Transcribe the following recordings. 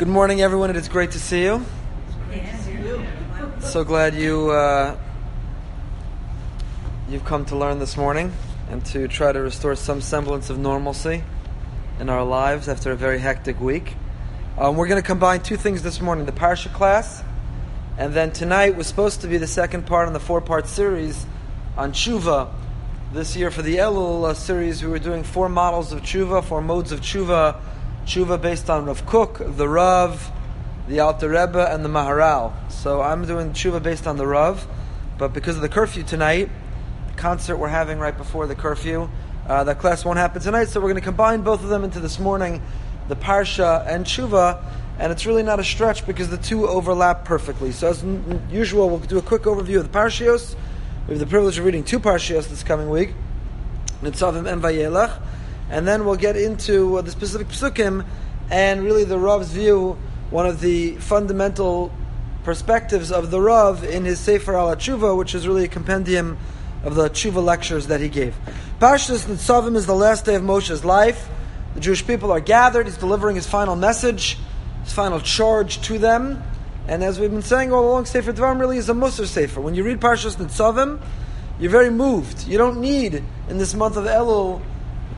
Good morning, everyone. It is great to see you. So glad you uh, you've come to learn this morning and to try to restore some semblance of normalcy in our lives after a very hectic week. Um, we're going to combine two things this morning: the parsha class, and then tonight was supposed to be the second part in the four-part series on tshuva. This year for the Elul uh, series, we were doing four models of tshuva, four modes of tshuva tshuva based on Rav Kook, the Rav, the Alter Rebbe, and the Maharal. So I'm doing tshuva based on the Rav, but because of the curfew tonight, the concert we're having right before the curfew, uh, that class won't happen tonight. So we're going to combine both of them into this morning, the Parsha and tshuva, and it's really not a stretch because the two overlap perfectly. So as usual, we'll do a quick overview of the Parshios. We have the privilege of reading two Parshios this coming week, Nitzavim and Vayelach and then we'll get into uh, the specific psukim and really the Rav's view, one of the fundamental perspectives of the Rav in his Sefer al Tshuva, which is really a compendium of the Tshuva lectures that he gave. Parshas Nitzavim is the last day of Moshe's life. The Jewish people are gathered. He's delivering his final message, his final charge to them. And as we've been saying all along, Sefer Dvarim really is a Musar Sefer. When you read Parshas Nitzavim, you're very moved. You don't need, in this month of Elul,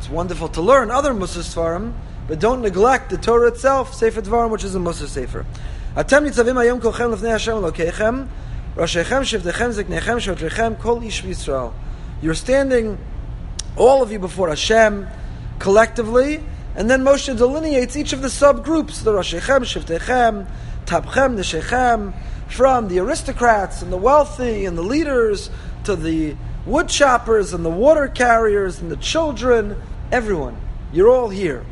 it's wonderful to learn other Musa Svarim, but don't neglect the Torah itself, Sefer Dvarim, which is a Musar Sefer. Atem nitzavim hayom kolchem lefnei Hashem elokechem, rashechem shivdechem zeknechem shotrechem kol ish Yisrael. You're standing, all of you, before Hashem, collectively, and then Moshe delineates each of the subgroups, the rashechem, shivdechem, tabchem, neshechem, from the aristocrats and the wealthy and the leaders to the wood choppers and the water carriers and the children everyone. You're all here.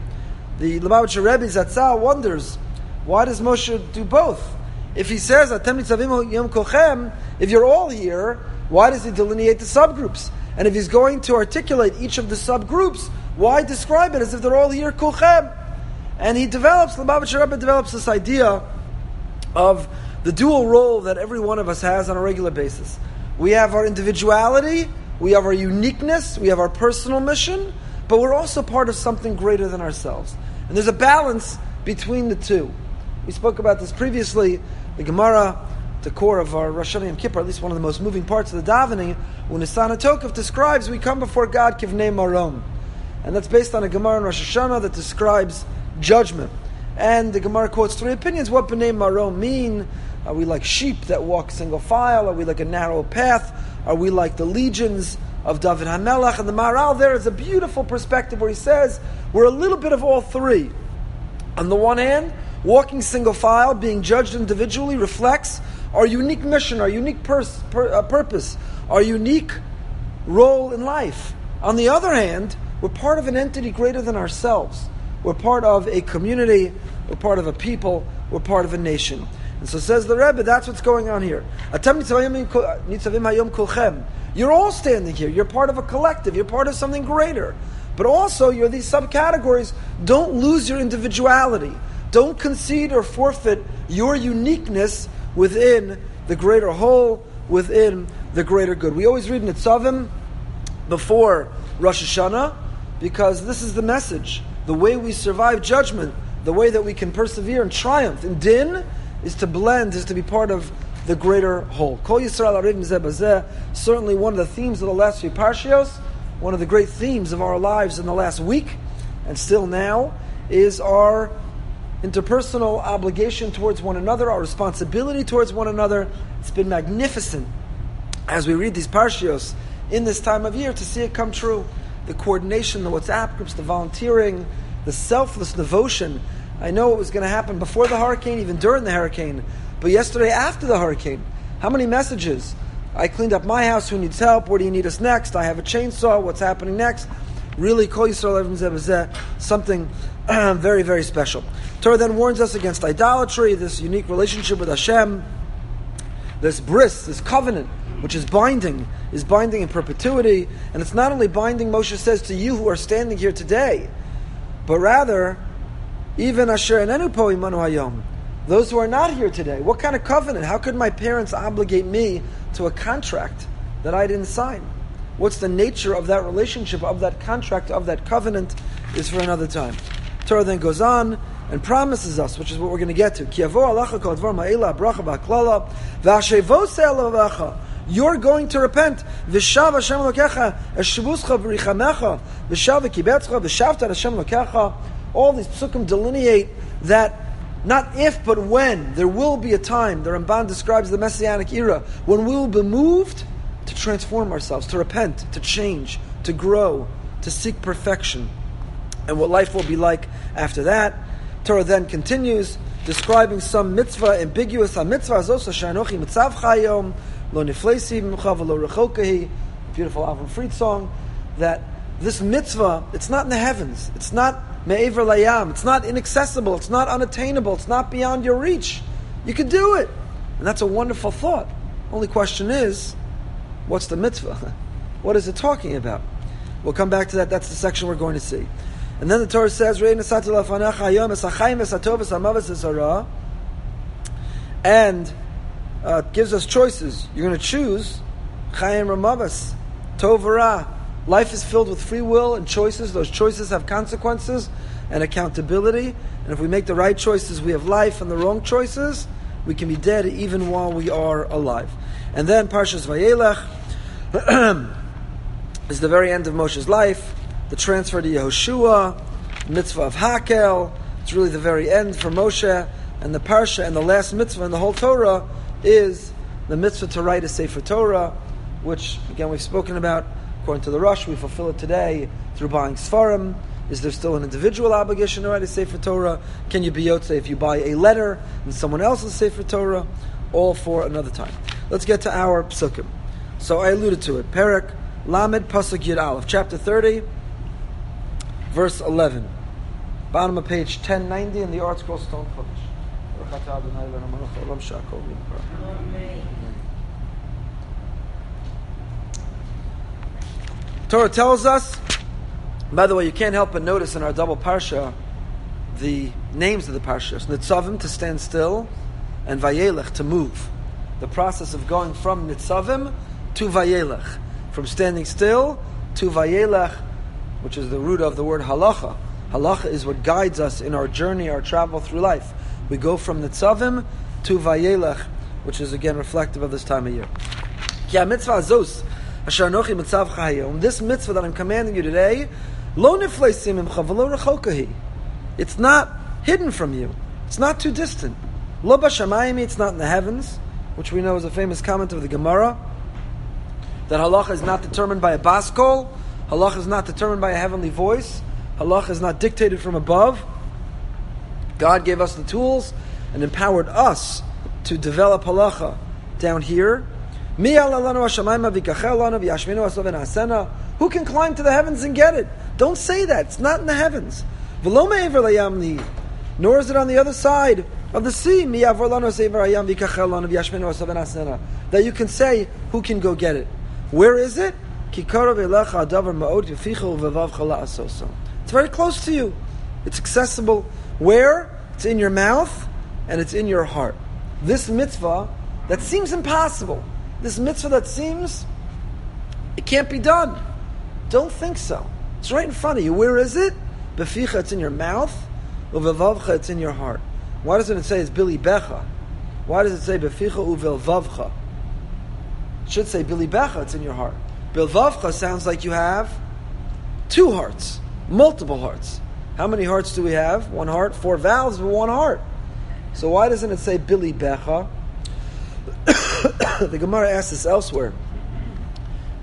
The Lubavitcher Rebbe Zatzal wonders, why does Moshe do both? If he says, if you're all here, why does he delineate the subgroups? And if he's going to articulate each of the subgroups, why describe it as if they're all here, kulchem? And he develops, Lubavitcher Rebbe develops this idea of the dual role that every one of us has on a regular basis. We have our individuality, we have our uniqueness, we have our personal mission, but we're also part of something greater than ourselves. And there's a balance between the two. We spoke about this previously. The Gemara, the core of our Rosh Hashanah Kippur, at least one of the most moving parts of the davening, when Nisana Tokov describes we come before God kivnei marom. And that's based on a Gemara in Rosh Hashanah that describes judgment. And the Gemara quotes three opinions what b'nei marom mean. Are we like sheep that walk single file? Are we like a narrow path? Are we like the legions of David Hamelech, and the Maharal there is a beautiful perspective where he says we're a little bit of all three. On the one hand, walking single file, being judged individually, reflects our unique mission, our unique pers- per- uh, purpose, our unique role in life. On the other hand, we're part of an entity greater than ourselves. We're part of a community, we're part of a people, we're part of a nation. And so says the Rebbe, that's what's going on here. You're all standing here. You're part of a collective. You're part of something greater. But also, you're these subcategories. Don't lose your individuality. Don't concede or forfeit your uniqueness within the greater whole, within the greater good. We always read Nitzavim before Rosh Hashanah because this is the message. The way we survive judgment, the way that we can persevere and triumph in din is to blend, is to be part of the greater whole. Kol Yisrael Zebazeh, certainly one of the themes of the last few Parshios, one of the great themes of our lives in the last week, and still now, is our interpersonal obligation towards one another, our responsibility towards one another. It's been magnificent as we read these Parshios in this time of year to see it come true. The coordination, the WhatsApp groups, the volunteering, the selfless devotion. I know it was going to happen before the hurricane, even during the hurricane, but yesterday, after the hurricane, how many messages? I cleaned up my house. Who needs help? Where do you need us next? I have a chainsaw. What's happening next? Really, Kol Yisrael something very, very special. Torah then warns us against idolatry, this unique relationship with Hashem, this bris, this covenant, which is binding, is binding in perpetuity. And it's not only binding, Moshe says to you who are standing here today, but rather, even Asher Enenu Po Imanu Hayom, those who are not here today, what kind of covenant? How could my parents obligate me to a contract that I didn't sign? What's the nature of that relationship, of that contract, of that covenant, is for another time. Torah then goes on and promises us, which is what we're going to get to. You're going to repent. V'shav Hashem lokecha eshvuscha v'richamecha. All these psukim delineate that not if, but when. There will be a time, the Ramban describes the Messianic era, when we will be moved to transform ourselves, to repent, to change, to grow, to seek perfection. And what life will be like after that. Torah then continues, describing some mitzvah, ambiguous mitzvah, zosa shanochi mitzav chayom, lo niflesi lo rechokahi, beautiful Avraham Fried song, that this mitzvah, it's not in the heavens, it's not me'ever layam. It's not inaccessible. It's not unattainable. It's not beyond your reach. You can do it. And that's a wonderful thought. Only question is, what's the mitzvah? What is it talking about? We'll come back to that. That's the section we're going to see. And then the Torah says, and uh, gives us choices. You're going to choose Chayim Ramavas, Tovara, Life is filled with free will and choices. Those choices have consequences and accountability. And if we make the right choices, we have life, and the wrong choices, we can be dead even while we are alive. And then Parshas Vayelech is the very end of Moshe's life, the transfer to Yehoshua, mitzvah of Hakel. It's really the very end for Moshe. And the Parsha and the last mitzvah in the whole Torah is the mitzvah to write a Sefer Torah, which, again, we've spoken about According to the Rosh, we fulfill it today through buying Sfarim. Is there still an individual obligation to write a Sefer Torah? Can you be Yotze if you buy a letter and someone else's Sefer Torah? All for another time. Let's get to our psukim. So I alluded to it. Perak Lamed Pasuk Yud Aleph, chapter 30, verse 11. Bottom of page 1090 in the ArtScroll Stone Publish. Torah tells us, by the way, you can't help but notice in our double parsha the names of the parshas. Nitzavim to stand still, and Vayelech to move. The process of going from Nitzavim to Vayelech, from standing still to Vayelech, which is the root of the word halacha. Halacha is what guides us in our journey, our travel through life. We go from Nitzavim to Vayelech, which is again reflective of this time of year. Ki mitzvah zos this mitzvah that I'm commanding you today, it's not hidden from you. It's not too distant. Lo it's not in the heavens, which we know is a famous comment of the Gemara, that halacha is not determined by a baskol, halacha is not determined by a heavenly voice, halacha is not dictated from above. God gave us the tools and empowered us to develop halacha down here, who can climb to the heavens and get it? Don't say that. It's not in the heavens. Nor is it on the other side of the sea. That you can say, who can go get it? Where is it? It's very close to you. It's accessible. Where? It's in your mouth and it's in your heart. This mitzvah that seems impossible this mitzvah that seems it can't be done. Don't think so. It's right in front of you. Where is it? Beficha, it's in your mouth. Uvevavcha, it's in your heart. Why doesn't it say it's Belibcha? Why does it say Beficha uvelvavcha? It should say Belibcha, it's in your heart. Bilvavcha sounds like you have two hearts, multiple hearts. How many hearts do we have? One heart, four valves, but one heart. So why doesn't it say Belibcha? the Gemara asks this elsewhere.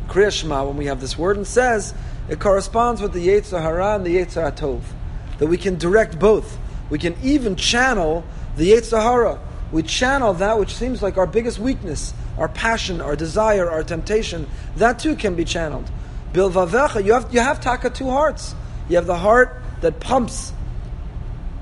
Kriyashma, when we have this word, and says it corresponds with the Yetzer and the Yetzer Tov. That we can direct both. We can even channel the Yetzer. We channel that which seems like our biggest weakness, our passion, our desire, our temptation. That too can be channeled. Bilvavecha, you have, you have taka two hearts. You have the heart that pumps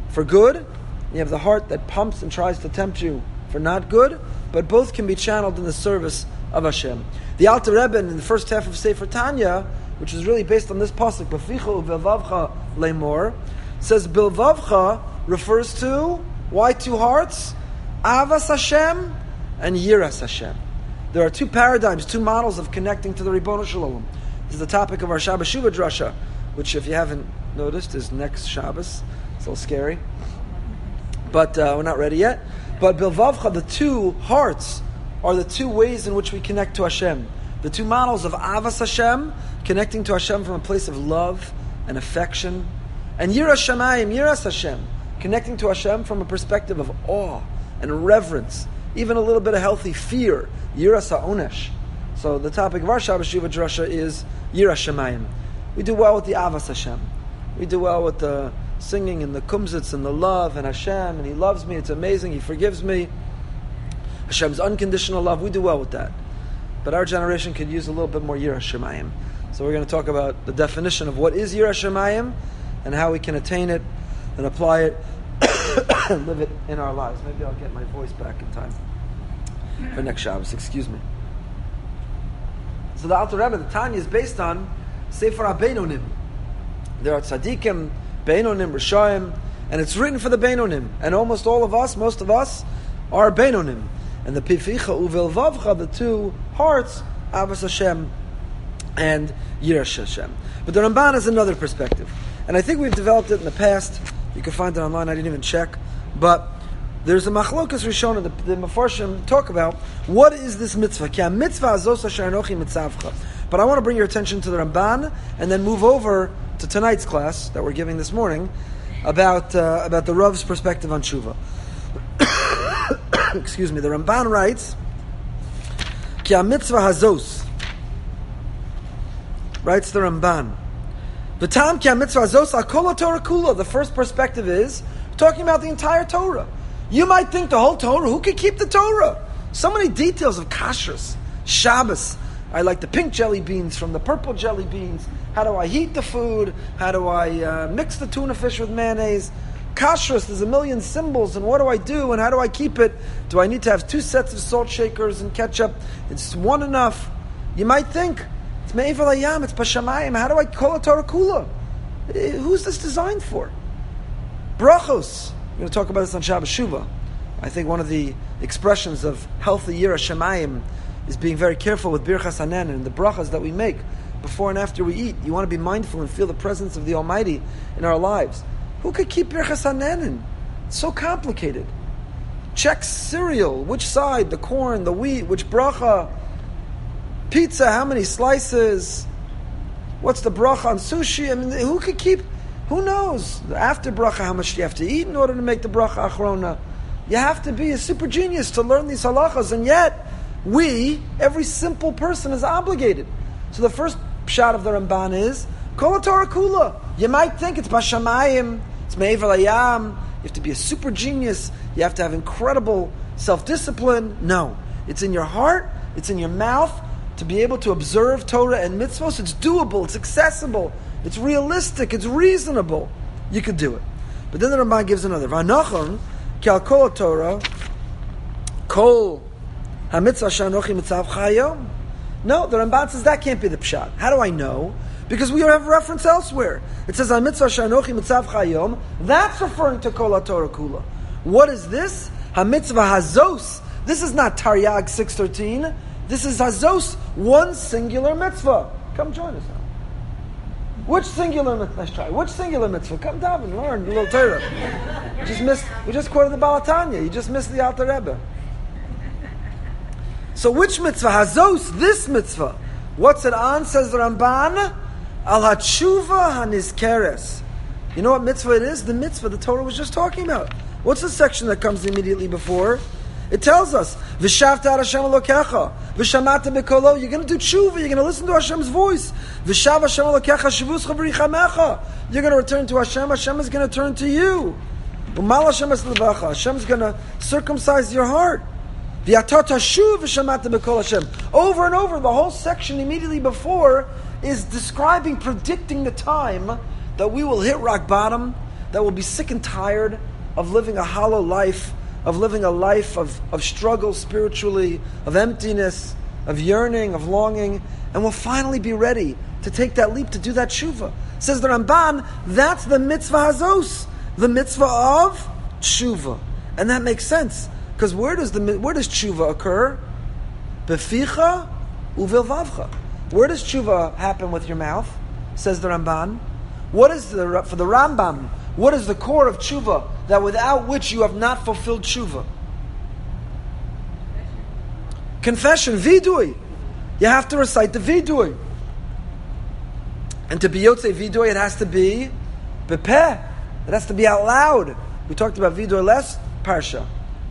for good. You have the heart that pumps and tries to tempt you for not good but both can be channeled in the service of Hashem. The Alter Rebbe in the first half of Sefer Tanya, which is really based on this pasuk, "Baficha u'bilvavcha lemor," says "bilvavcha" refers to why two hearts, Avas Hashem and Yiras Hashem. There are two paradigms, two models of connecting to the Ribbon Shalom. This is the topic of our Shabbos Shuvah drasha, which, if you haven't noticed, is next Shabbos. It's a little scary. but uh, we're not ready yet. But Bilvavcha, the two hearts, are the two ways in which we connect to Hashem. The two models of Avas Hashem, connecting to Hashem from a place of love and affection, and Yiras Shamayim, Yiras Hashem, connecting to Hashem from a perspective of awe and reverence, even a little bit of healthy fear, Yiras HaOnesh. So the topic of our Shabbos Shuvah Drasha is Yiras Shamayim. We do well with the Avas Hashem. We do well with the singing and the kumzitz and the love and Hashem, and He loves me, it's amazing, He forgives me. Hashem's unconditional love, we do well with that. But our generation could use a little bit more Yiras Shemayim. So we're going to talk about the definition of what is Yiras Shemayim and how we can attain it and apply it and live it in our lives. Maybe I'll get my voice back in time for next Shabbos. Excuse me. So the Alter Rebbe, the Tanya, is based on Sefer HaBeinonim. There are tzaddikim, Beinonim, Rishayim, and it's written for the Beinonim. And almost all of us, most of us, are Beinonim. And the Pificha Uvel the two hearts, Avas Hashem and Yiras Hashem. But the Ramban has another perspective. And I think we've developed it in the past. You can find it online, I didn't even check. But there's a machlokas rishon the, the Mefarshim talk about what is this mitzvah? But I want to bring your attention to the Ramban and then move over to tonight's class that we're giving this morning about uh, about the Rav's perspective on tshuva. Excuse me. The Ramban writes, "Ki mitzvah hazos." Writes the Ramban. V'tam ki mitzvah hazos akol Torah kula. The first perspective is talking about the entire Torah. You might think the whole Torah. Who could keep the Torah? So many details of kashrus, Shabbos. I like the pink jelly beans from the purple jelly beans. How do I heat the food? How do I uh, mix the tuna fish with mayonnaise? Kashrus, there's a million symbols, and what do I do, and how do I keep it? Do I need to have two sets of salt shakers and ketchup? It's one enough. You might think, it's Me'evel Ayam, it's Bashamayim, how do I call it Torah Kula? Eh, who's this designed for? Brachos. We're going to talk about this on Shabbos Shuvah. I think one of the expressions of healthy Yira Shemayim is being very careful with Birchas Hanen and the brachas that we make before and after we eat. You want to be mindful and feel the presence of the Almighty in our lives. Who could keep Birchas Hanen? It's so complicated. Check cereal, which side, the corn, the wheat, which bracha. Pizza, how many slices? What's the bracha on sushi? I mean, who could keep, who knows? After bracha, how much do you have to eat in order to make the bracha achrona? You have to be a super genius to learn these halachas, and yet, we, every simple person, is obligated. So the first shot of the Ramban is Kol Torah Kula. You might think it's Bashamayim, it's Me'evel Ayam. You have to be a super genius. You have to have incredible self discipline. No, it's in your heart. It's in your mouth to be able to observe Torah and mitzvos. It's doable. It's accessible. It's realistic. It's reasonable. You could do it. But then the Ramban gives another. Vanachon kol Torah kol hamitzvah shanochi mitzav chayom. No, the Ramban says that can't be the pshat. How do I know? Because we have reference elsewhere. It says, mitzvah shanochi mitzav chayom. That's referring to kol Torah kula. What is this? Ha-mitzvah hazos. This is not Taryag 613. This is hazos, one singular mitzvah. Come join us now. Which singular mitzvah? Let's try. Which singular mitzvah? Come down and learn a little Torah. just missed, we just quoted the Balatanya. You just missed the Alter Rebbe. So which mitzvah? Hazos, this mitzvah. What's it on? Says Ramban. Al hatshuva hanizkeres. You know what mitzvah it is? The mitzvah the Torah was just talking about. What's the section that comes immediately before? It tells us, V'shavta Hashem Elokecha, V'shamata Bekolo, you're going to do tshuva, you're going to listen to Hashem's voice. V'shav Hashem Elokecha, Shavuscha V'richamecha. You're going to return to Hashem, Hashem is going to turn to you. U'mal Hashem Hashem is going to circumcise your heart. Over and over, the whole section immediately before is describing, predicting the time that we will hit rock bottom, that we'll be sick and tired of living a hollow life, of living a life of, of struggle spiritually, of emptiness, of yearning, of longing, and we'll finally be ready to take that leap, to do that tshuva. Says the Ramban, that's the mitzvah hazos, the mitzvah of tshuva. And that makes sense. Because where does the where does tshuva occur? Beficha uvilvavcha. Where does tshuva happen with your mouth? Says the Ramban. What is the for the Rambam? What is the core of tshuva that without which you have not fulfilled tshuva? Confession, vidui. You have to recite the vidui. And to be yotze vidui, it has to be bepeh. It has to be out loud. We talked about vidui last parsha.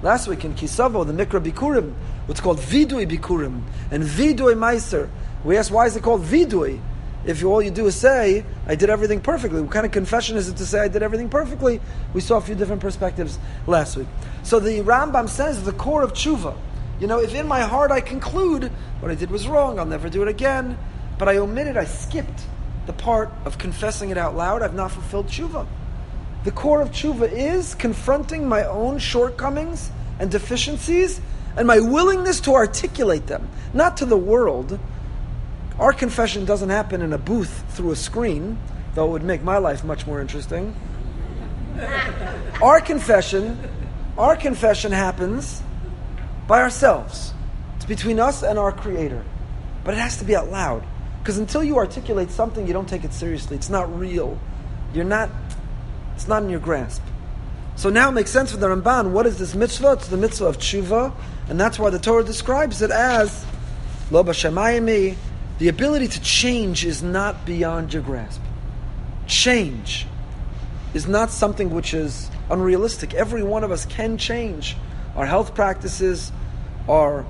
Last week in Kisavo, the Mikra Bikurim, what's called vidui bikurim and vidui meiser. We asked, why is it called vidui? If all you do is say, I did everything perfectly. What kind of confession is it to say I did everything perfectly? We saw a few different perspectives last week. So the Rambam says the core of tshuva. You know, if in my heart I conclude what I did was wrong, I'll never do it again, but I omitted, I skipped the part of confessing it out loud, I've not fulfilled tshuva. The core of tshuva is confronting my own shortcomings and deficiencies and my willingness to articulate them, not to the world. Our confession doesn't happen in a booth through a screen, though it would make my life much more interesting. our confession, our confession happens by ourselves. It's between us and our Creator. But it has to be out loud. Because until you articulate something, you don't take it seriously. It's not real. You're not, it's not in your grasp. So now it makes sense for the Ramban. What is this mitzvah? It's the mitzvah of tshuva. And that's why the Torah describes it as lo b'shamayimi. The ability to change is not beyond your grasp. Change is not something which is unrealistic. Every one of us can change our health practices, our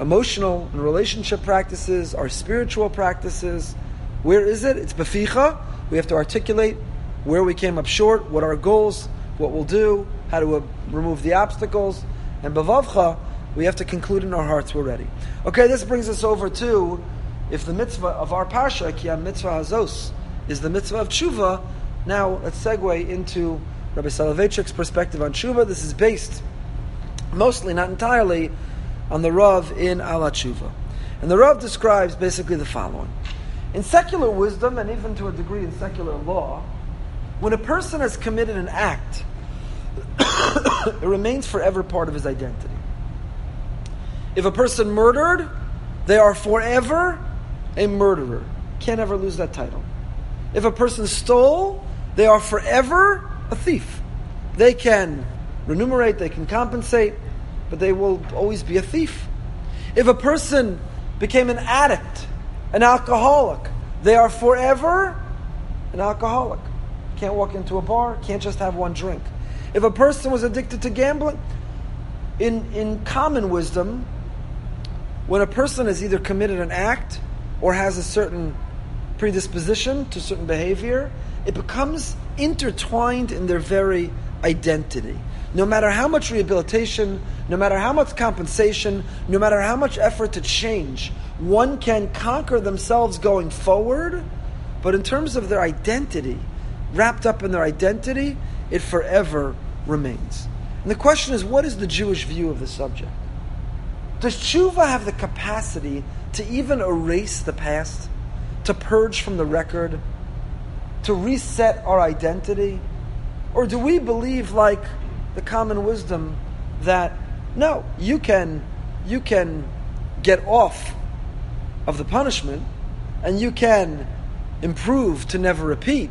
emotional and relationship practices, our spiritual practices. Where is it? It's beficha. We have to articulate where we came up short, what our goals, what we'll do, how to uh, remove the obstacles. And bavavcha, we have to conclude in our hearts we're ready. Okay, this brings us over to if the mitzvah of our parsha, kiyam mitzvah hazos, is the mitzvah of tshuva. Now let's segue into Rabbi Soloveitchik's perspective on tshuva. This is based mostly, not entirely, on the Rav in Ala Tshuva. And the Rav describes basically the following. In secular wisdom, and even to a degree in secular law, when a person has committed an act, it remains forever part of his identity. If a person murdered, they are forever a murderer. Can't ever lose that title. If a person stole, they are forever a thief. They can remunerate, they can compensate, but they will always be a thief. If a person became an addict, an alcoholic, they are forever an alcoholic. Can't walk into a bar, can't just have one drink. If a person was addicted to gambling, in, in common wisdom, when a person has either committed an act or has a certain predisposition to certain behavior, it becomes intertwined in their very identity. No matter how much rehabilitation, no matter how much compensation, no matter how much effort to change, one can conquer themselves going forward, but in terms of their identity, wrapped up in their identity, it forever remains. And the question is what is the Jewish view of the subject? Does tshuva have the capacity to even erase the past, to purge from the record, to reset our identity? Or do we believe, like the common wisdom, that no, you can, you can get off of the punishment and you can improve to never repeat.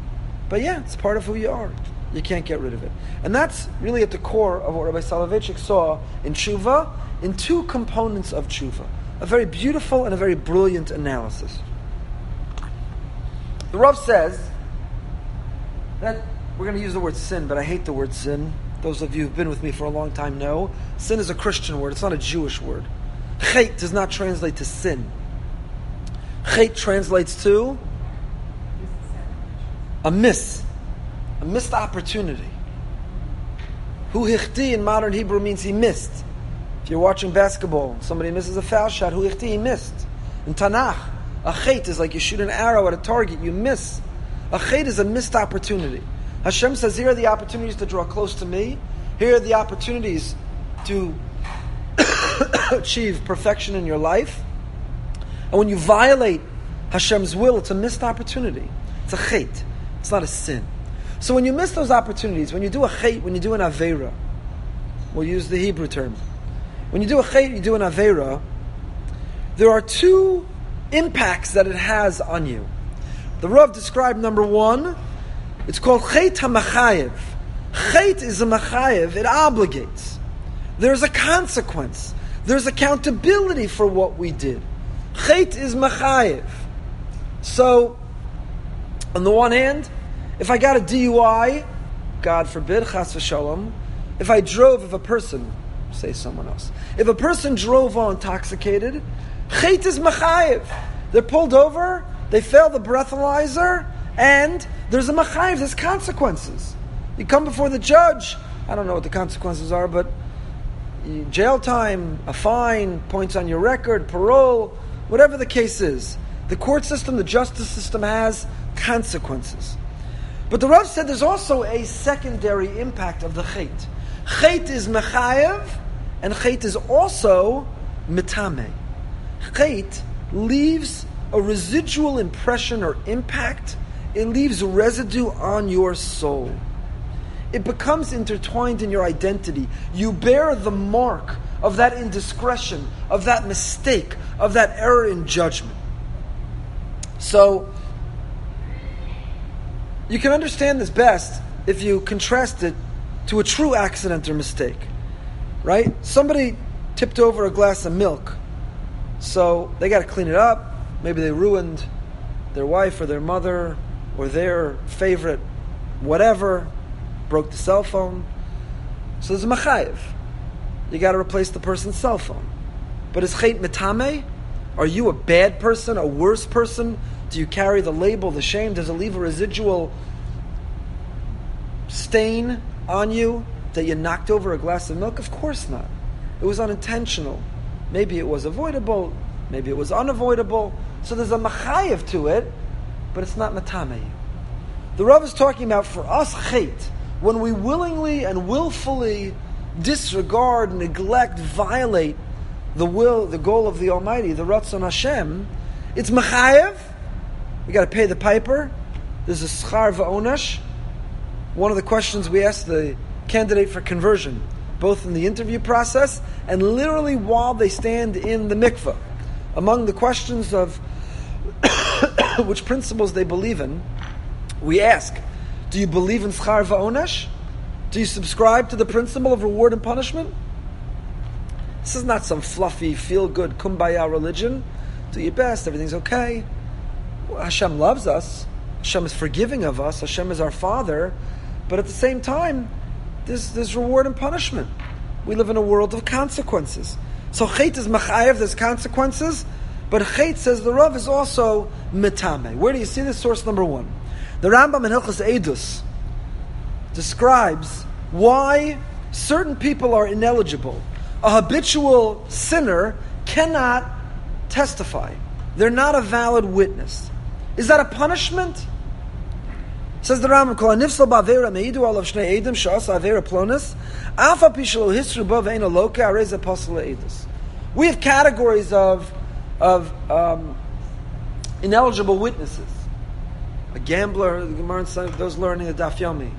But yeah, it's part of who you are. You can't get rid of it. And that's really at the core of what Rabbi Soloveitchik saw in tshuva, in two components of tshuva. A very beautiful and a very brilliant analysis. The Rav says that we're going to use the word sin, but I hate the word sin. Those of you who've been with me for a long time know sin is a Christian word, it's not a Jewish word. Chait does not translate to sin. Chait translates to a miss, a missed opportunity. Hu hichti in modern Hebrew means he missed. If you're watching basketball, somebody misses a foul shot, hu hichti, he missed. In Tanakh, a chait is like you shoot an arrow at a target, you miss. A chait is a missed opportunity. Hashem says, Here are the opportunities to draw close to me. Here are the opportunities to achieve perfection in your life. And when you violate Hashem's will, it's a missed opportunity. It's a chait. It's not a sin. So when you miss those opportunities, when you do a chait, when you do an avera, we'll use the Hebrew term. When you do a chait, you do an avera, there are two impacts that it has on you. The Rav described number one, It's called Chet HaMachayev. Chet is a Machayev, it obligates. There's a consequence. There's accountability for what we did. Chet is Machayev. So, on the one hand, if I got a DUI, God forbid, chas v'shalom, if I drove, if a person, say someone else, if a person drove while intoxicated, chet is machayev. They're pulled over, they fail the breathalyzer, and there's a machayev, there's consequences. You come before the judge, I don't know what the consequences are, but jail time, a fine, points on your record, parole, whatever the case is. The court system, the justice system has consequences. But the Rav said there's also a secondary impact of the chait. Chait is mechayev, and chait is also mitame. Chait leaves a residual impression or impact. It leaves residue on your soul. It becomes intertwined in your identity. You bear the mark of that indiscretion, of that mistake, of that error in judgment. So, you can understand this best if you contrast it to a true accident or mistake. Right? Somebody tipped over a glass of milk. So they got to clean it up. Maybe they ruined their wife or their mother or their favorite whatever, broke the cell phone. So there's a machayev. You got to replace the person's cell phone. But is chait mitame? Are you a bad person, a worse person? Do you carry the label, the shame? Does it leave a residual stain on you that you knocked over a glass of milk? Of course not. It was unintentional. Maybe it was avoidable, maybe it was unavoidable. So there's a machayev to it, but it's not matame. The Rav is talking about for us chait, when we willingly and willfully disregard, neglect, violate the will, the goal of the Almighty, the Ratzon Hashem, it's machayev. We got to pay the piper. There's a schar va'onash. One of the questions we ask the candidate for conversion, both in the interview process and literally while they stand in the mikveh. Among the questions of which principles they believe in, we ask, do you believe in schar va'onash? Do you subscribe to the principle of reward and punishment? This is not some fluffy, feel good, kumbaya religion. Do your best, everything's okay. Hashem loves us. Hashem is forgiving of us. Hashem is our Father. But at the same time, there's, there's reward and punishment. We live in a world of consequences. So chait is machayev, there's consequences. But chait, says the Rav, is also mitame. Where do you see this? Source number one. The Rambam in Hilchas Edus describes why certain people are ineligible a habitual sinner cannot testify. They're not a valid witness. Is that a punishment? Says the Rambam, "Kol nifsal ba'avera meidu alav shnei edim shas avera plonis, afa pishalo hisru bavein aloka arez apostle edus." We have categories of of um, ineligible witnesses. A gambler, those learning the Daf Yomi,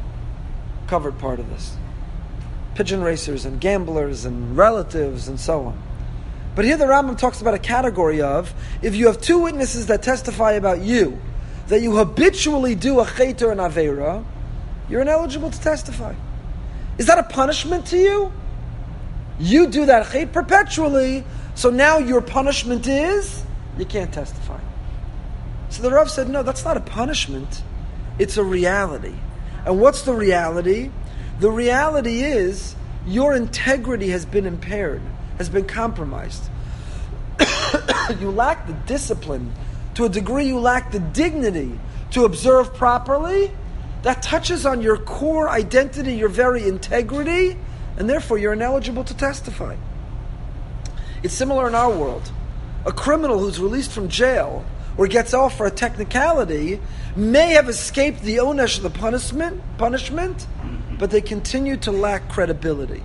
covered part of this pigeon racers and gamblers and relatives and so on. But here the Rambam talks about a category of if you have two witnesses that testify about you, that you habitually do a chet or an avera, you're ineligible to testify. Is that a punishment to you? You do that chet perpetually, so now your punishment is you can't testify. So the Rav said, no, that's not a punishment. It's a reality. And what's the reality? The reality is your integrity has been impaired, has been compromised. you lack the discipline. To a degree, you lack the dignity to observe properly. That touches on your core identity, your very integrity, and therefore you're ineligible to testify. It's similar in our world. A criminal who's released from jail or gets off for a technicality may have escaped the onesh of the punishment, punishment, but they continue to lack credibility.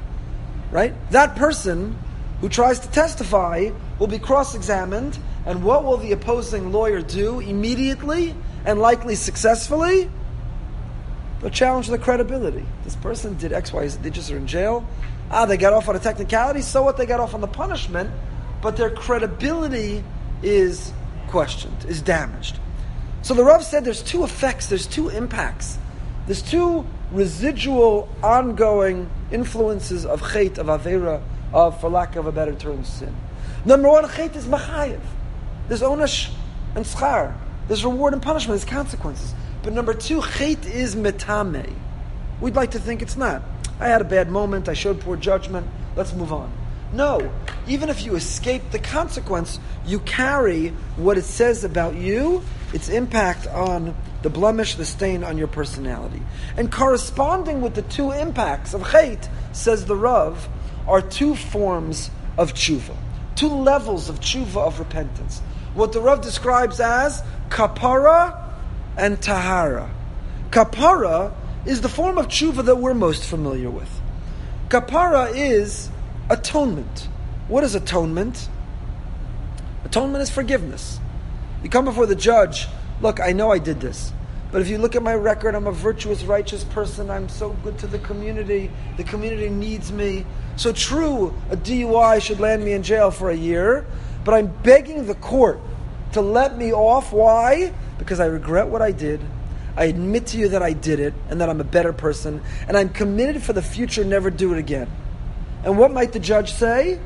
Right? That person who tries to testify will be cross examined, and what will the opposing lawyer do immediately and likely successfully? They'll challenge the credibility. This person did X, Y, Z, they just are in jail. Ah, they got off on a technicality, so what? They got off on the punishment, but their credibility is questioned, is damaged. So the Rav said there's two effects, there's two impacts There's two residual, ongoing influences of chait, of avera, of, for lack of a better term, sin. Number one, chait is machayev. There's onash and schar. There's reward and punishment. There's consequences. But number two, chait is metame. We'd like to think it's not. I had a bad moment. I showed poor judgment. Let's move on. No. Even if you escape the consequence, you carry what it says about you, its impact on the blemish, the stain on your personality. And corresponding with the two impacts of chait, says the Rav, are two forms of tshuva, two levels of tshuva of repentance. What the Rav describes as kapara and tahara. Kapara is the form of tshuva that we're most familiar with. Kapara is atonement. What is atonement? Atonement is forgiveness. You come before the judge, look, I know I did this. But if you look at my record, I'm a virtuous, righteous person. I'm so good to the community. The community needs me. So true, a DUI should land me in jail for a year, but I'm begging the court to let me off. Why? Because I regret what I did. I admit to you that I did it and that I'm a better person, and I'm committed for the future never do it again. And what might the judge say?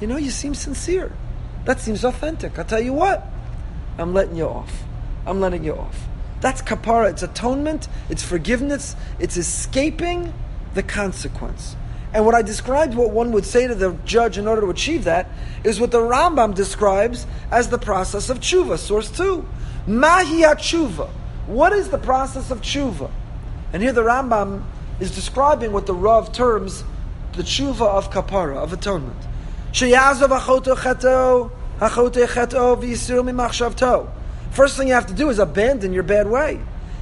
You know, you seem sincere. That seems authentic. I'll tell you what, I'm letting you off. I'm letting you off. That's kapara. It's atonement, it's forgiveness, it's escaping the consequence. And what I described, what one would say to the judge in order to achieve that, is what the Rambam describes as the process of tshuva. Source 2. Mahi tshuva. What is the process of tshuva? And here the Rambam is describing what the Rav terms the tshuva of kapara, of atonement. First thing you have to do is abandon your bad way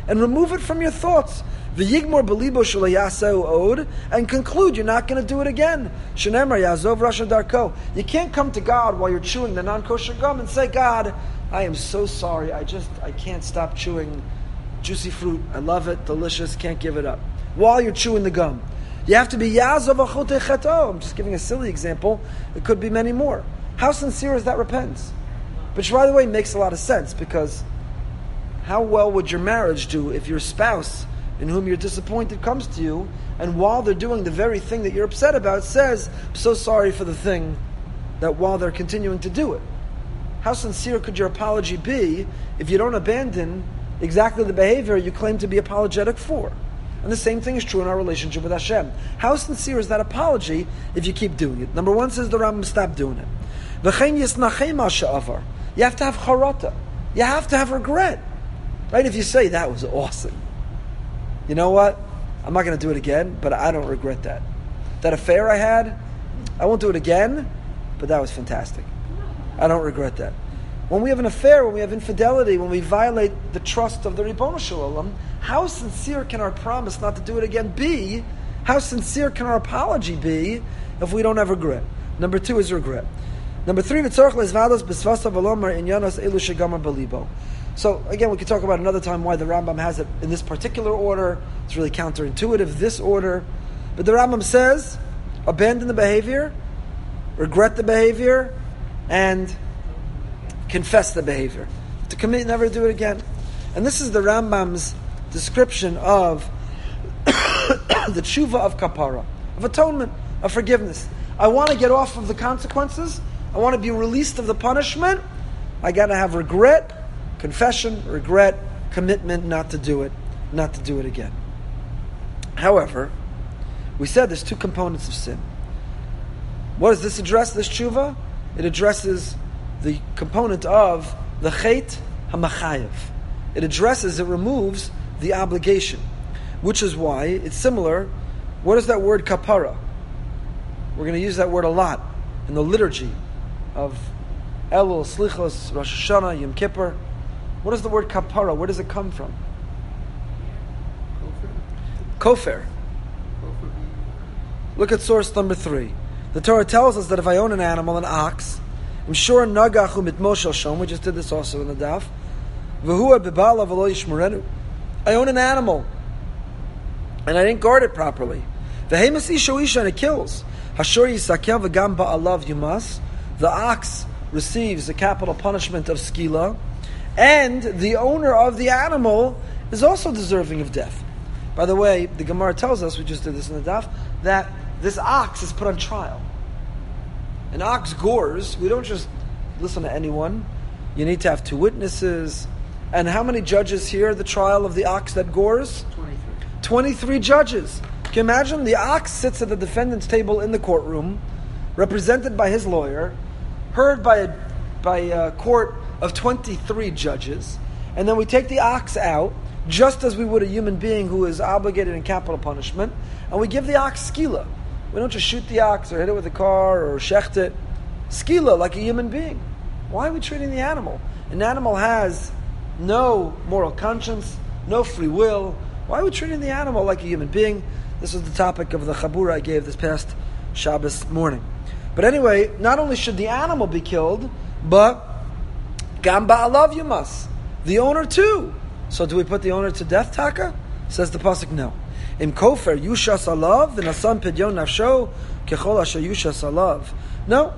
and remove it from your thoughts. V'yigmor belibo shalayaseu od, and conclude you're not going to do it again. Shenemar yazov rasha darko. You can't come to God while you're chewing the non-kosher gum and say, God, I am so sorry. I just I can't stop chewing juicy fruit. I love it, delicious. Can't give it up. While you're chewing the gum, you have to be yazov cheto. I'm just giving a silly example. It could be many more. How sincere is that repentance? Which, by the way, makes a lot of sense because how well would your marriage do if your spouse, in whom you're disappointed, comes to you and while they're doing the very thing that you're upset about, says, I'm so sorry for the thing that while they're continuing to do it? How sincere could your apology be if you don't abandon exactly the behavior you claim to be apologetic for? And the same thing is true in our relationship with Hashem. How sincere is that apology if you keep doing it? Number one says the Rambam, stop doing it. You have to have charata. You have to have regret. Right? If you say, that was awesome. You know what? I'm not going to do it again, but I don't regret that. That affair I had, I won't do it again, but that was fantastic. I don't regret that. When we have an affair, when we have infidelity, when we violate the trust of the Ribono Shalom, how sincere can our promise not to do it again be? How sincere can our apology be if we don't have regret? Number two is regret. Number three, v'tzorch lezvados b'svasa v'lomar inyanos elu belibo. So again, we could talk about another time why the Rambam has it in this particular order. It's really counterintuitive, this order. But the Rambam says, abandon the behavior, regret the behavior, and confess the behavior. To commit, never do it again. And this is the Rambam's description of the tshuva of kapara, of atonement, of forgiveness. I want to get off of the consequences. I want to be released of the punishment, I got to have regret, confession, regret, commitment not to do it, not to do it again. However, we said there's two components of sin. What does this address, this tshuva? It addresses the component of the chait hamachayev. It addresses, it removes the obligation, which is why it's similar. What is that word kapara? We're going to use that word a lot in the liturgy of Elul, Slichos, Rosh Hashanah, Yom Kippur. What is the word kapara? Where does it come from? Kofer. Look at source number three. The Torah tells us that if I own an animal, an ox, I'm sure nagachu mit shom. We just did this also in the daf. I own an animal, and I didn't guard it properly. And it kills. Hashor yisakel v'gam ba'alav yumas the ox receives the capital punishment of skila, and the owner of the animal is also deserving of death. By the way, the Gemara tells us, we just did this in the daf, that this ox is put on trial. An ox gores, we don't just listen to anyone. You need to have two witnesses. And how many judges hear the trial of the ox that gores? 23. 23 judges. Can you imagine? The ox sits at the defendant's table in the courtroom, represented by his lawyer, heard by a, by a court of 23 judges, and then we take the ox out, just as we would a human being who is obligated in capital punishment, and we give the ox skila. We don't just shoot the ox or hit it with a car or shecht it. Skila, like a human being. Why are we treating the animal? An animal has no moral conscience, no free will. Why are we treating the animal like a human being? This is the topic of the chabura I gave this past Shabbos morning. But anyway, not only should the animal be killed, but gamba alav you must. The owner too. So do we put the owner to death, Taka? Says the pasuk, no. Im kofer yushas alav v'nasam pidyon nafsho kechol asher yushas alav. No,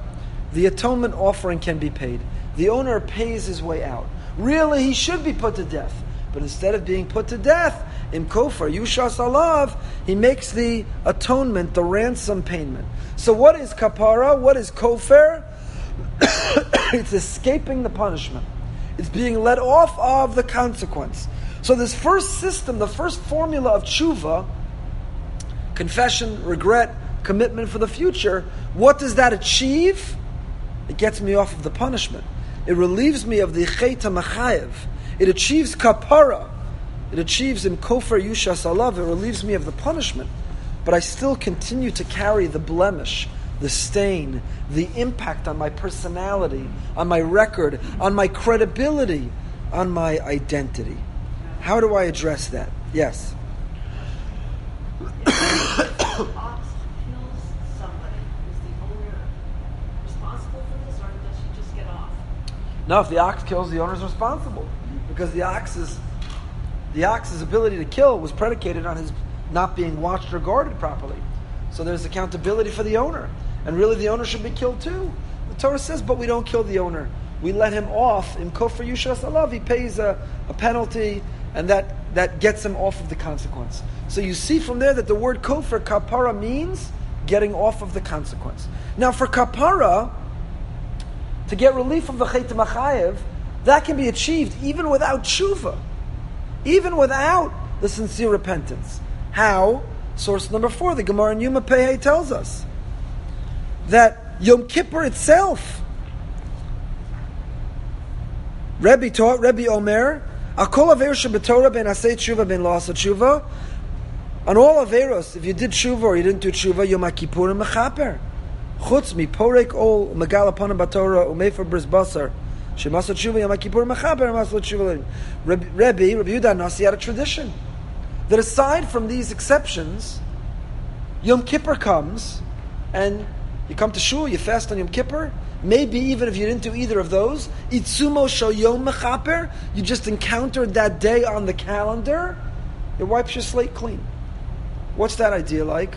the atonement offering can be paid. The owner pays his way out. Really, he should be put to death. But instead of being put to death, im kofer yushas alav, he makes the atonement, the ransom payment. So what is kapara? What is kofar? it's escaping the punishment. It's being let off of the consequence. So this first system, the first formula of tshuva, confession, regret, commitment for the future, what does that achieve? It gets me off of the punishment. It relieves me of the cheta machayev. It achieves kapara. It achieves in kofar yushas alav. It relieves me of the punishment. But I still continue to carry the blemish, the stain, the impact on my personality, on my record, on my credibility, on my identity. How do I address that? Yes. If the ox kills the owner is responsible for this, or does she just get off? No, if the ox kills, the ox's ability to kill was predicated on his not being watched or guarded properly. So there's accountability for the owner, and really the owner should be killed too. The Torah says, but we don't kill the owner. We let him off yushas alav. He pays a, a penalty, and that that gets him off of the consequence. So you see from there that the word kofar kapara means getting off of the consequence. Now for kapara, to get relief of the Chet Machayev, that can be achieved even without tshuva, even without the sincere repentance. How? Source number four, the Gemara in Yuma Pehe tells us that Yom Kippur itself, Rebbe taught, Rebbe Omer, Akol Aver Shabbatorah ben Asay Tshuva ben Lasa Tshuva, on all Averos, if you did Tshuva or you didn't do Tshuva, Yom Kippur and Mechaper. Chutz mi porek ol megal upon batorah umefer bris basar. Shemasa tshuva yom kippur mechaber maslo tshuva. Rebbe Rebbe Yehuda Nasi had a tradition that aside from these exceptions, Yom Kippur comes and you come to shul, you fast on Yom Kippur. Maybe even if you didn't do either of those, itzumo shel yom mechaper, you just encountered that day on the calendar. It wipes your slate clean. What's that idea like?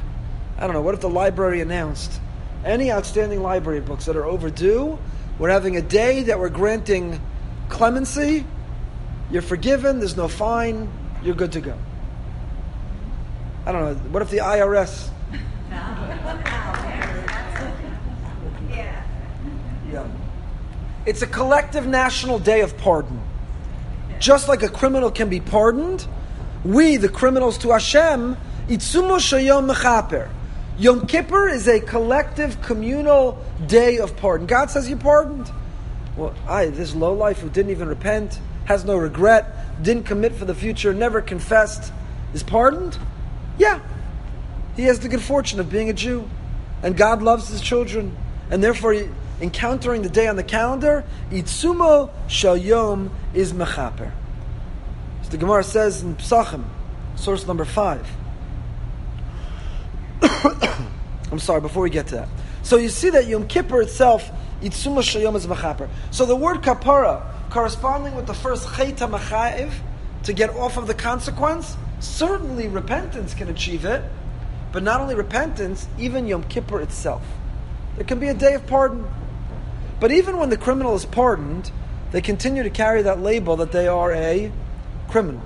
I don't know. What if the library announced any outstanding library books that are overdue? We're having a day that we're granting clemency. You're forgiven. There's no fine. You're good to go. I don't know. What if the IRS? Yeah. It's a collective national day of pardon. Just like a criminal can be pardoned, we, the criminals to Hashem, itzumo shayom mechaper. Yom Kippur is a collective, communal day of pardon. God says you pardoned. Well, I, this low life who didn't even repent, has no regret, didn't commit for the future, never confessed, is pardoned? Yeah. He has the good fortune of being a Jew. And God loves his children. And therefore, he, encountering the day on the calendar, Itsumo Shal Yom is Mechaper. So the Gemara says in Psachim, source number five. I'm sorry, before we get to that. So you see that Yom Kippur itself, Itzuma Shayom is Machaper. So the word kapara, corresponding with the first Cheta Machaev, to get off of the consequence, certainly repentance can achieve it, but not only repentance, even Yom Kippur itself. There can be a day of pardon. But even when the criminal is pardoned, they continue to carry that label that they are a criminal.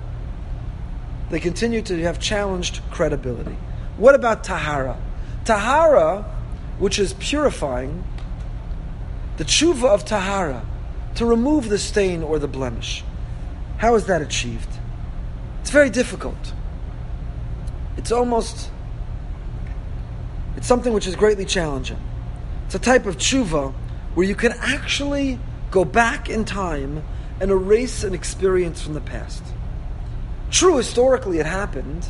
they continue to have challenged credibility. What about tahara? Tahara, which is purifying, the tshuva of tahara, to remove the stain or the blemish. How is that achieved? It's very difficult. It's almost, it's something which is greatly challenging. It's a type of tshuva where you can actually go back in time and erase an experience from the past. True, historically it happened,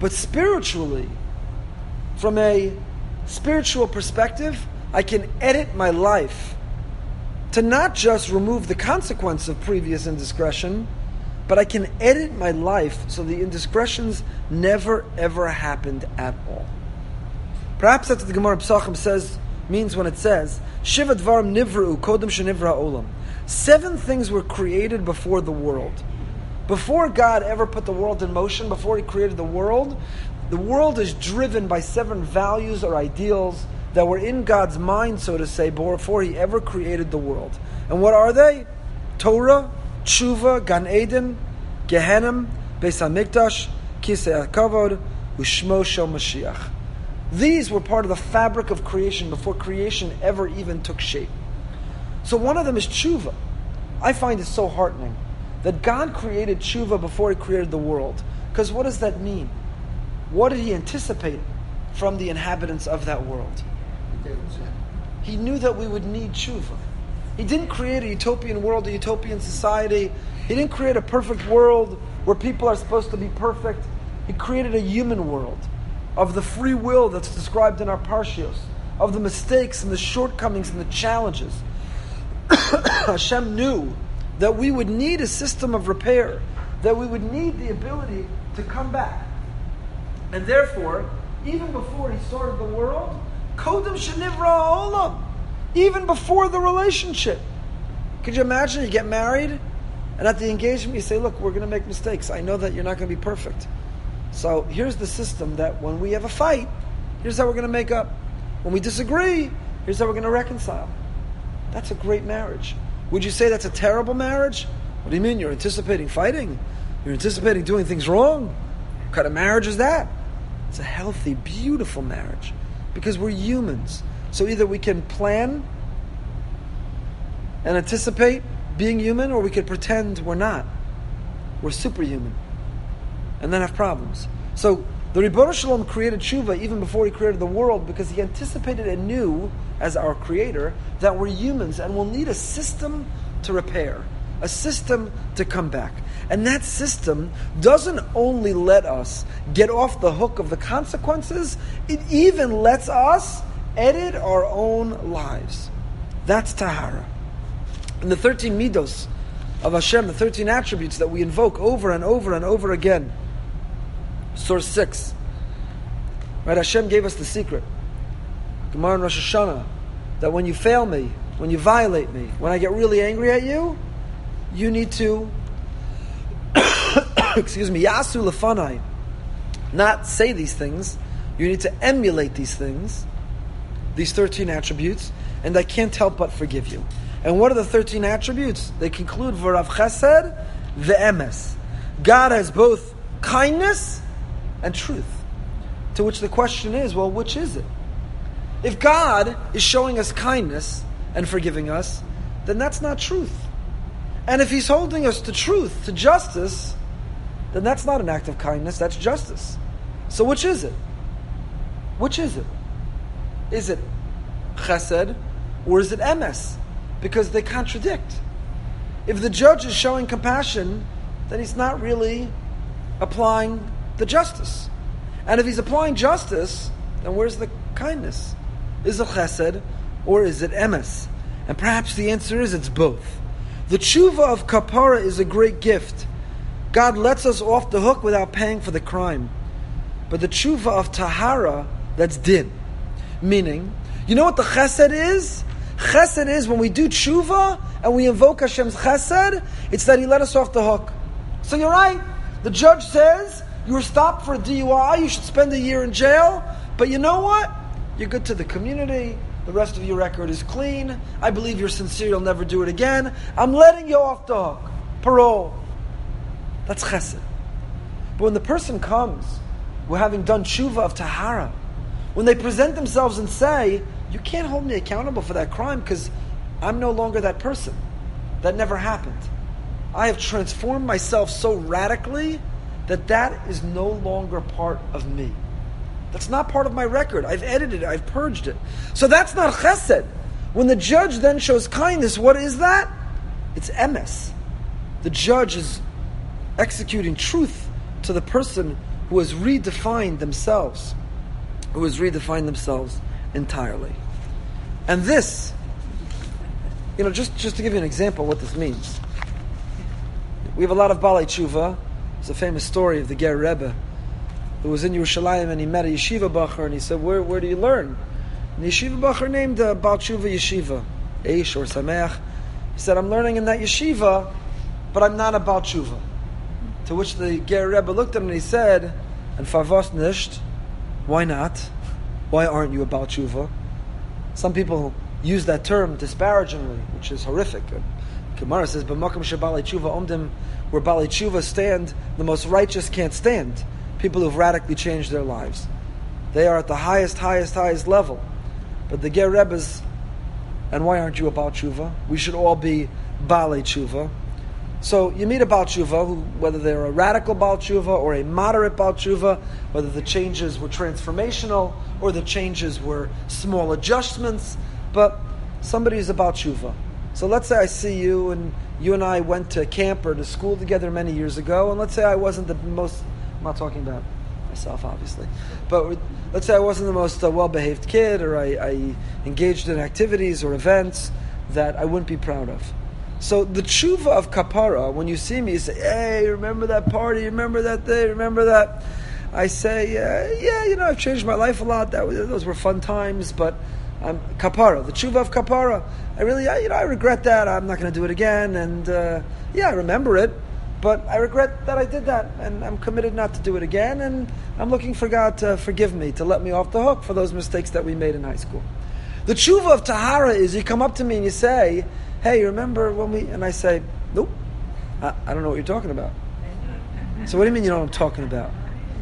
but spiritually, from a spiritual perspective, I can edit my life to not just remove the consequence of previous indiscretion, but I can edit my life so the indiscretions never ever happened at all. Perhaps that's what the Gemara Psachim says means when it says Shiva Nivru Kodem Shenivra Olam. Seven things were created before the world. Before God ever put the world in motion, before He created the world, the world is driven by seven values or ideals that were in God's mind, so to say, before He ever created the world. And what are they? Torah, Tshuva, Gan Eden, Gehenim, Beis Hamikdash, Kisei Kavod, Ushmo Shel Mashiach. These were part of the fabric of creation before creation ever even took shape. So one of them is tshuva. I find it so heartening that God created tshuva before He created the world. Because what does that mean? What did He anticipate from the inhabitants of that world? He knew that we would need tshuva. He didn't create a utopian world, a utopian society. He didn't create a perfect world where people are supposed to be perfect. He created a human world of the free will that's described in our parshios, of the mistakes and the shortcomings and the challenges. Hashem knew that we would need a system of repair, that we would need the ability to come back. And therefore, even before he started the world, Kodem Shenivra Olam, even before the relationship. Could you imagine you get married and at the engagement you say, Look, we're going to make mistakes. I know that you're not going to be perfect. So here's the system that when we have a fight, here's how we're going to make up. When we disagree, here's how we're going to reconcile. That's a great marriage. Would you say that's a terrible marriage? What do you mean? You're anticipating fighting? You're anticipating doing things wrong? What kind of marriage is that? It's a healthy, beautiful marriage because we're humans. So either we can plan and anticipate being human, or we could pretend we're not. We're superhuman. And then have problems. So the Ribbon Shalom created tshuva even before he created the world because he anticipated and knew, as our creator, that we're humans and we'll need a system to repair, a system to come back. And that system doesn't only let us get off the hook of the consequences, it even lets us edit our own lives. That's Tahara. And the 13 midos of Hashem, the 13 attributes that we invoke over and over and over again. Source 6. Right, Hashem gave us the secret. Gemara and Rosh Hashanah, that when you fail me, when you violate me, when I get really angry at you, you need to, excuse me, Yasu lefanai, not say these things. You need to emulate these things, these 13 attributes, and I can't help but forgive you. And what are the 13 attributes? They conclude V'rav Chesed, the emes. God has both kindness and truth. To which the question is, well, which is it? If God is showing us kindness and forgiving us, then that's not truth. And if He's holding us to truth, to justice, then that's not an act of kindness, that's justice. So which is it? Which is it? Is it chesed or is it emes? Because they contradict. If the judge is showing compassion, then he's not really applying the justice. And if he's applying justice, then where's the kindness? Is it chesed or is it emes? And perhaps the answer is it's both. The tshuva of kapara is a great gift. God lets us off the hook without paying for the crime. But the tshuva of tahara, that's din. Meaning, you know what the chesed is? Chesed is when we do tshuva and we invoke Hashem's chesed, it's that He let us off the hook. So you're right. The judge says you were stopped for a DUI, you should spend a year in jail, but you know what? You're good to the community. The rest of your record is clean. I believe you're sincere, you'll never do it again. I'm letting you off the hook. Parole. That's chesed. But when the person comes, we're having done tshuva of tahara, when they present themselves and say, "You can't hold me accountable for that crime because I'm no longer that person. That never happened. I have transformed myself so radically that that is no longer part of me." That's not part of my record. I've edited it, I've purged it. So that's not chesed. When the judge then shows kindness, what is that? It's emes. The judge is executing truth to the person who has redefined themselves, who has redefined themselves entirely. And this, you know, just, just to give you an example what this means. We have a lot of Balei Tshuva. It's a famous story of the Ger Rebbe who was in Yerushalayim and he met a yeshiva bacher and he said, "Where where do you learn?" And the yeshiva bacher named uh, Baal Tshuva Yeshiva, Eish or Sameach. He said, "I'm learning in that yeshiva, but I'm not a Baal Tshuva." To which the Ger Rebbe looked at him and he said, "And farvos nisht? Why not? Why aren't you a Baal Tshuva?" Some people use that term disparagingly, which is horrific. Gemara says, "B'makom shebalei tshuva omdim," where balei tshuva stand, the most righteous can't stand people who've radically changed their lives. They are at the highest, highest, highest level. But the Ger Rebbe's, and why aren't you a Baal Tshuva? We should all be Baalei Tshuva. So you meet a Baal Tshuva, who, whether they're a radical Baal Tshuva or a moderate Baal Tshuva, whether the changes were transformational or the changes were small adjustments, but somebody is a Baal Tshuva. So let's say I see you and you and I went to camp or to school together many years ago, and let's say I wasn't the most I'm not talking about myself, obviously. But let's say I wasn't the most uh, well behaved kid, or I, I, engaged in activities or events that I wouldn't be proud of. So the tshuva of kapara, when you see me, you say, "Hey, remember that party? Remember that day? Remember that?" I say, uh, "Yeah, you know, I've changed my life a lot. That those were fun times, but." I'm kapara, the tshuva of kapara. I really, I, you know, I regret that. I'm not going to do it again. And uh, yeah, I remember it, but I regret that I did that, and I'm committed not to do it again, and I'm looking for God to forgive me, to let me off the hook for those mistakes that we made in high school. The tshuva of Tahara is you come up to me and you say, Hey, remember when we. And I say, Nope, I, I don't know what you're talking about. So, what do you mean you know what I'm talking about?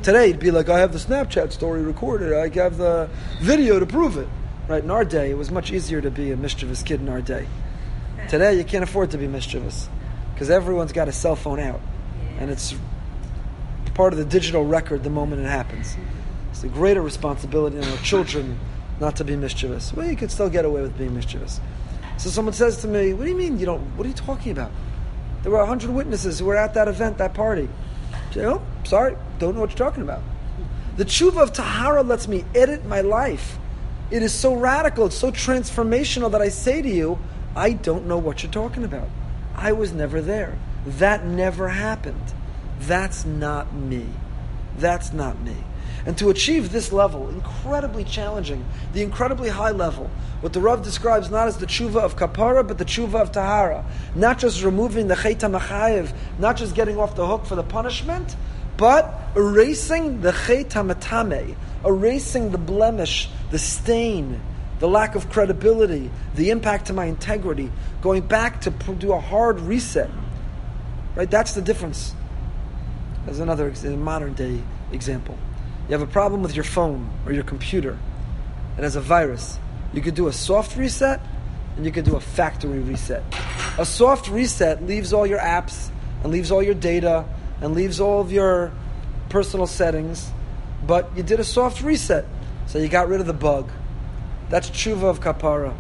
Today, it'd be like, I have the Snapchat story recorded, I have the video to prove it. Right, in our day, it was much easier to be a mischievous kid in our day. Today, you can't afford to be mischievous because everyone's got a cell phone out, and it's part of the digital record the moment it happens. It's a greater responsibility on our children not to be mischievous. Well, you could still get away with being mischievous. So someone says to me, "What do you mean you don't? What are you talking about? There were hundred witnesses who were at that event, that party." I say, "Oh, sorry, don't know what you're talking about." The tshuva of tahara lets me edit my life. It is so radical, it's so transformational that I say to you, "I don't know what you're talking about." I was never there. That never happened. That's not me. That's not me. And to achieve this level, incredibly challenging, the incredibly high level, what the Rav describes not as the tshuva of kapara, but the tshuva of tahara. Not just removing the cheta machayev, not just getting off the hook for the punishment, but erasing the matame, erasing the blemish, the stain, the lack of credibility, the impact to my integrity, going back to do a hard reset. Right? That's the difference. As another modern day example. You have a problem with your phone or your computer, and as a virus, you could do a soft reset and you could do a factory reset. A soft reset leaves all your apps and leaves all your data and leaves all of your personal settings, but you did a soft reset. So you got rid of the bug that's tshuva of kapara.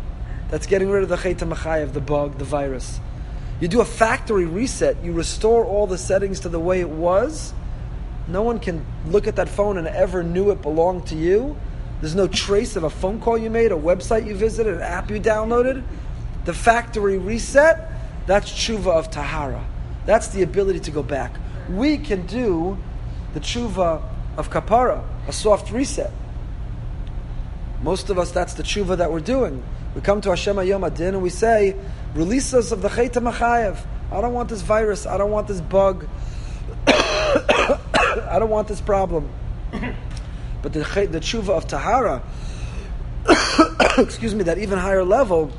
That's getting rid of the cheta machayev, the bug, the virus. You do a factory reset, you restore all the settings to the way it was. No one can look at that phone and ever knew it belonged to you. There's no trace of a phone call you made, a website you visited, an app you downloaded. The factory reset, that's tshuva of tahara. That's the ability to go back. We can do the tshuva of kapara, a soft reset. Most of us, that's the tshuva that we're doing. We come to Hashem Yom Adin and we say, release us of the Chayta Machayev. I don't want this virus. I don't want this bug. I don't want this problem. but the, the tshuva of Tahara, excuse me, that even higher level,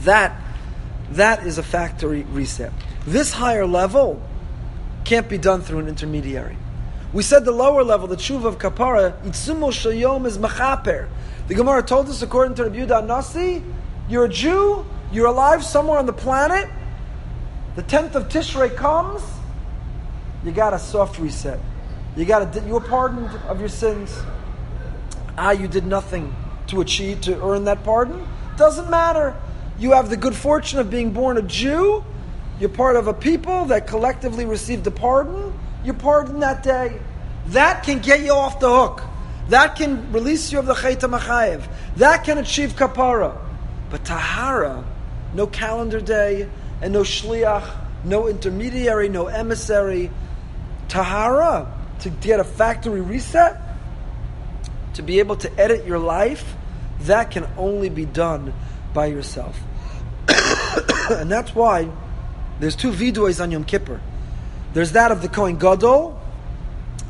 that, that is a factory reset. This higher level can't be done through an intermediary. We said the lower level, the tshuva of kapara, itzumo shayom is machaper. The Gemara told us, according to Rabbi Yudah Nasi, you're a Jew, you're alive somewhere on the planet, the 10th of Tishrei comes, you got a soft reset. You got a, you were pardoned of your sins. Ah, you did nothing to achieve, to earn that pardon. Doesn't matter. You have the good fortune of being born a Jew. You're part of a people that collectively received a pardon. You're pardoned that day. That can get you off the hook. That can release you of the Chayta Machayev. That can achieve kapara. But Tahara, no calendar day, and no shliach, no intermediary, no emissary. Tahara, to get a factory reset, to be able to edit your life, that can only be done by yourself. and that's why there's two vidois on Yom Kippur. There's that of the Kohen Gadol,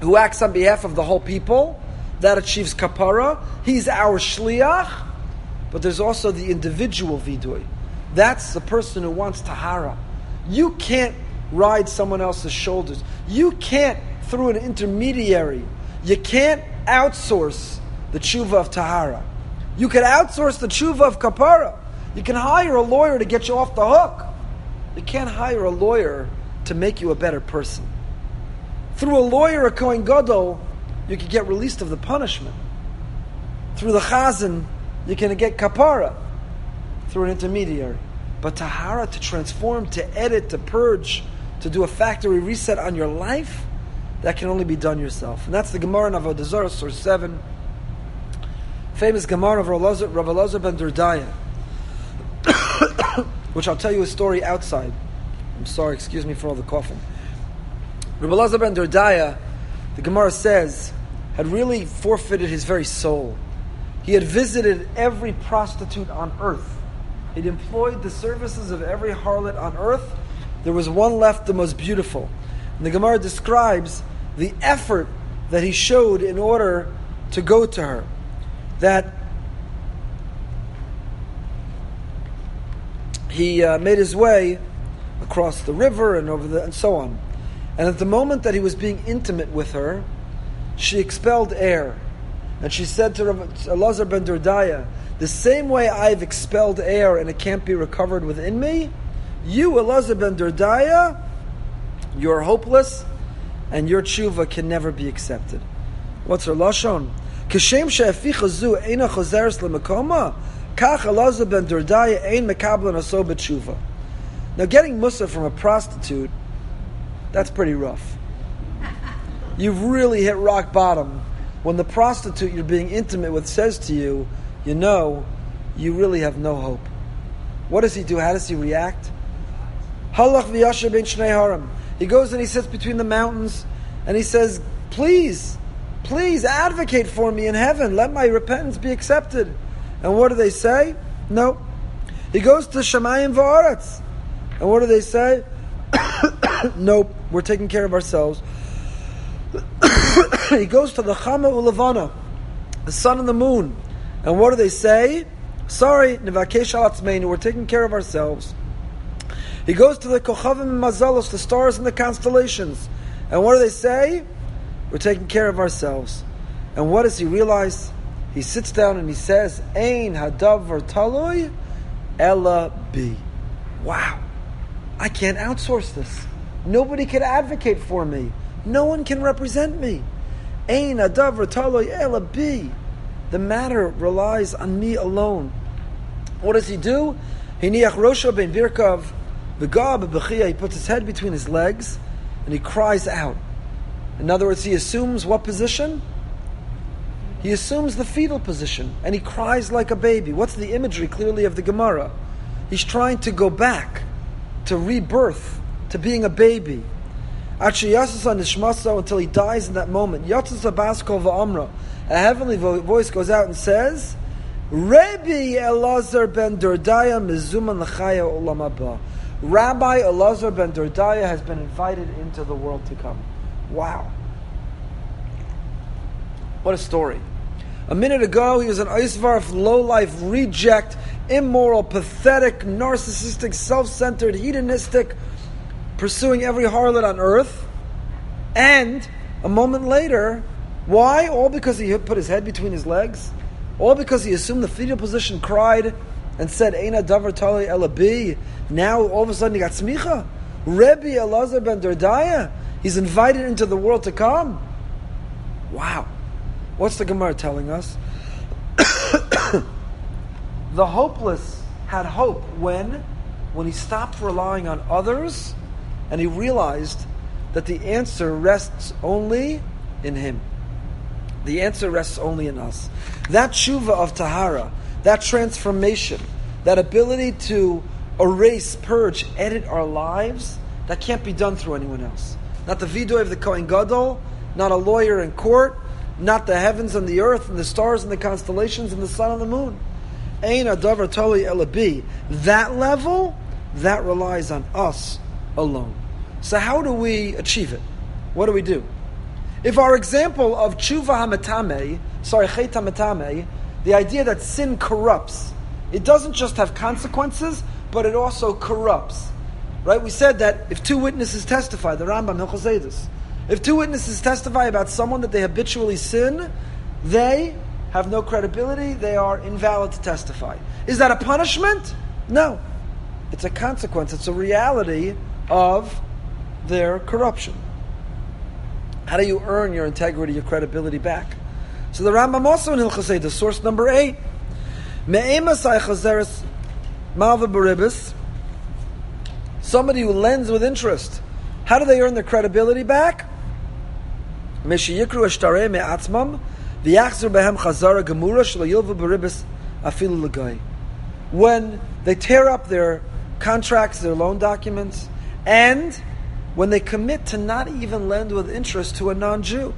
who acts on behalf of the whole people, that achieves kapara. He's our shliach. But there's also the individual vidui. That's the person who wants tahara. You can't ride someone else's shoulders. You can't, through an intermediary, you can't outsource the tshuva of tahara. You can outsource the tshuva of kapara. You can hire a lawyer to get you off the hook. You can't hire a lawyer to make you a better person. Through a lawyer, a Kohen Gadol, you can get released of the punishment. Through the Chazan, you can get kapara through an intermediary. But tahara, to transform, to edit, to purge, to do a factory reset on your life, that can only be done yourself. And that's the Gemara in Avodah Zarah, source 7. Famous Gemara of Rav Elazar ben Durdaya, which I'll tell you a story outside. I'm sorry, excuse me for all the coughing. Rav Elazar ben Durdaya, the Gemara says, had really forfeited his very soul. He had visited every prostitute on earth. He'd employed the services of every harlot on earth. There was one left, the most beautiful. And the Gemara describes the effort that he showed in order to go to her. That he uh, made his way across the river and over the and so on. And at the moment that he was being intimate with her, she expelled air. And she said to Elazar ben Durdaya, the same way I've expelled air and it can't be recovered within me, you, Elazar ben Durdaya, you're hopeless and your tshuva can never be accepted. What's her lashon? Kishem kach Elazar ben ein mekablan aso b'tshuva. Now getting musar from a prostitute, that's pretty rough. You've really hit rock bottom when the prostitute you're being intimate with says to you, you know, you really have no hope. What does he do? How does he react? Halach v'yasher ben shnei haram. He goes and he sits between the mountains and he says, please, please advocate for me in heaven. Let my repentance be accepted. And what do they say? No. He goes to Shemayim v'aretz. And what do they say? nope, we're taking care of ourselves. he goes to the Chama Ulavana, the sun and the moon. And what do they say? Sorry, Nevakesh Alatzmeinu, we're taking care of ourselves. He goes to the Kochavim Mazalos, the stars and the constellations. And what do they say? We're taking care of ourselves. And what does he realize? He sits down and he says, Ein hadav talui ella bi. Wow. I can't outsource this. Nobody can advocate for me. No one can represent me. Ein hadav talui ella bi. The matter relies on me alone. What does he do? Hiniach rosha ben virkav v'gab He puts his head between his legs and he cries out. In other words, he assumes what position? He assumes the fetal position and he cries like a baby. What's the imagery clearly of the Gemara? He's trying to go back to rebirth, to being a baby. Actually, until he dies in that moment. A heavenly voice goes out and says, Rabbi Elazar ben Durdaya mizuman l'chaya olam Rabbi Elazar ben Durdaya has been invited into the world to come. Wow. What a story. A minute ago, he was an Eisvarf, low-life, reject, immoral, pathetic, narcissistic, self-centered, hedonistic, pursuing every harlot on earth. And a moment later. Why? All because he put his head between his legs? All because he assumed the fetal position, cried, and said, Eina davar tali elabi. Now all of a sudden he got smicha? Rebbe Elazar ben Durdaya, he's invited into the world to come. Wow. What's the Gemara telling us? the hopeless had hope when? When he stopped relying on others and he realized that the answer rests only in him. The answer rests only in us. That tshuva of Tahara, that transformation, that ability to erase, purge, edit our lives, that can't be done through anyone else. Not the vidoy of the Kohen Gadol, not a lawyer in court, not the heavens and the earth and the stars and the constellations and the sun and the moon. Ain toli. That level, that relies on us alone. So how do we achieve it? What do we do? If our example of tshuva hamatame, sorry, chet hamatame, the idea that sin corrupts, it doesn't just have consequences, but it also corrupts. Right? We said that if two witnesses testify, the Rambam Hilchos if two witnesses testify about someone that they habitually sin, they have no credibility, they are invalid to testify. Is that a punishment? No. It's a consequence, it's a reality of their corruption. How do you earn your integrity, your credibility back? So the Rambam also in Hilchos the source number eight, somebody who lends with interest. How do they earn their credibility back? V'yachzer behem chazara gemura afilu l'gai. When they tear up their contracts, their loan documents, and when they commit to not even lend with interest to a non Jew.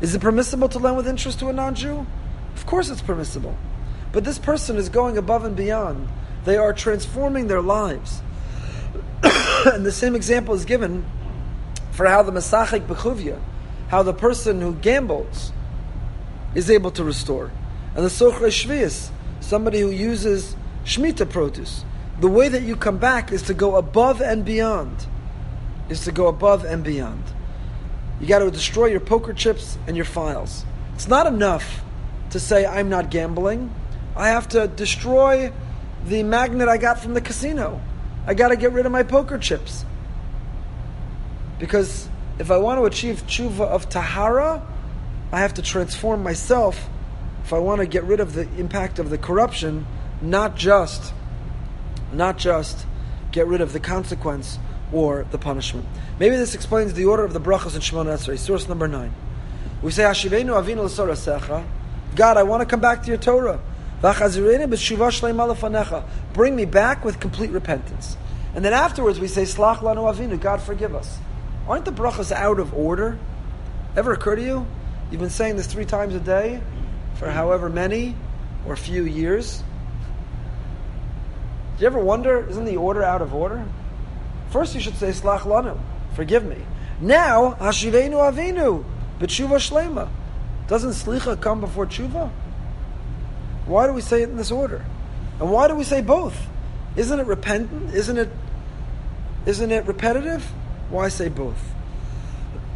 Is it permissible to lend with interest to a non Jew? Of course it's permissible. But this person is going above and beyond. They are transforming their lives. and the same example is given for how the Masachik Bechuvya, how the person who gambles is able to restore. And the Sochre Shvius, somebody who uses Shemitah produce. The way that you come back is to go above and beyond is to go above and beyond. You got to destroy your poker chips and your files. It's not enough to say, I'm not gambling. I have to destroy the magnet I got from the casino. I got to get rid of my poker chips. Because if I want to achieve tshuva of tahara, I have to transform myself if I want to get rid of the impact of the corruption, not just, not just get rid of the consequence or the punishment. Maybe this explains the order of the brachas in Shemona Esrei, source number nine. We say, Hashivenu avinu l'sorasecha. God, I want to come back to your Torah. Bring me back with complete repentance. And then afterwards we say, Slach lanu avinu, God forgive us. Aren't the brachas out of order? Ever occur to you? You've been saying this three times a day for however many or few years. Do you ever wonder, isn't the order out of order? First, you should say Slach Lanu, forgive me. Now, Hashivenu Avinu, B'tshuva Shlema. Doesn't Slicha come before Tshuva? Why do we say it in this order? And why do we say both? Isn't it repentant? Isn't it, isn't it repetitive? Why say both?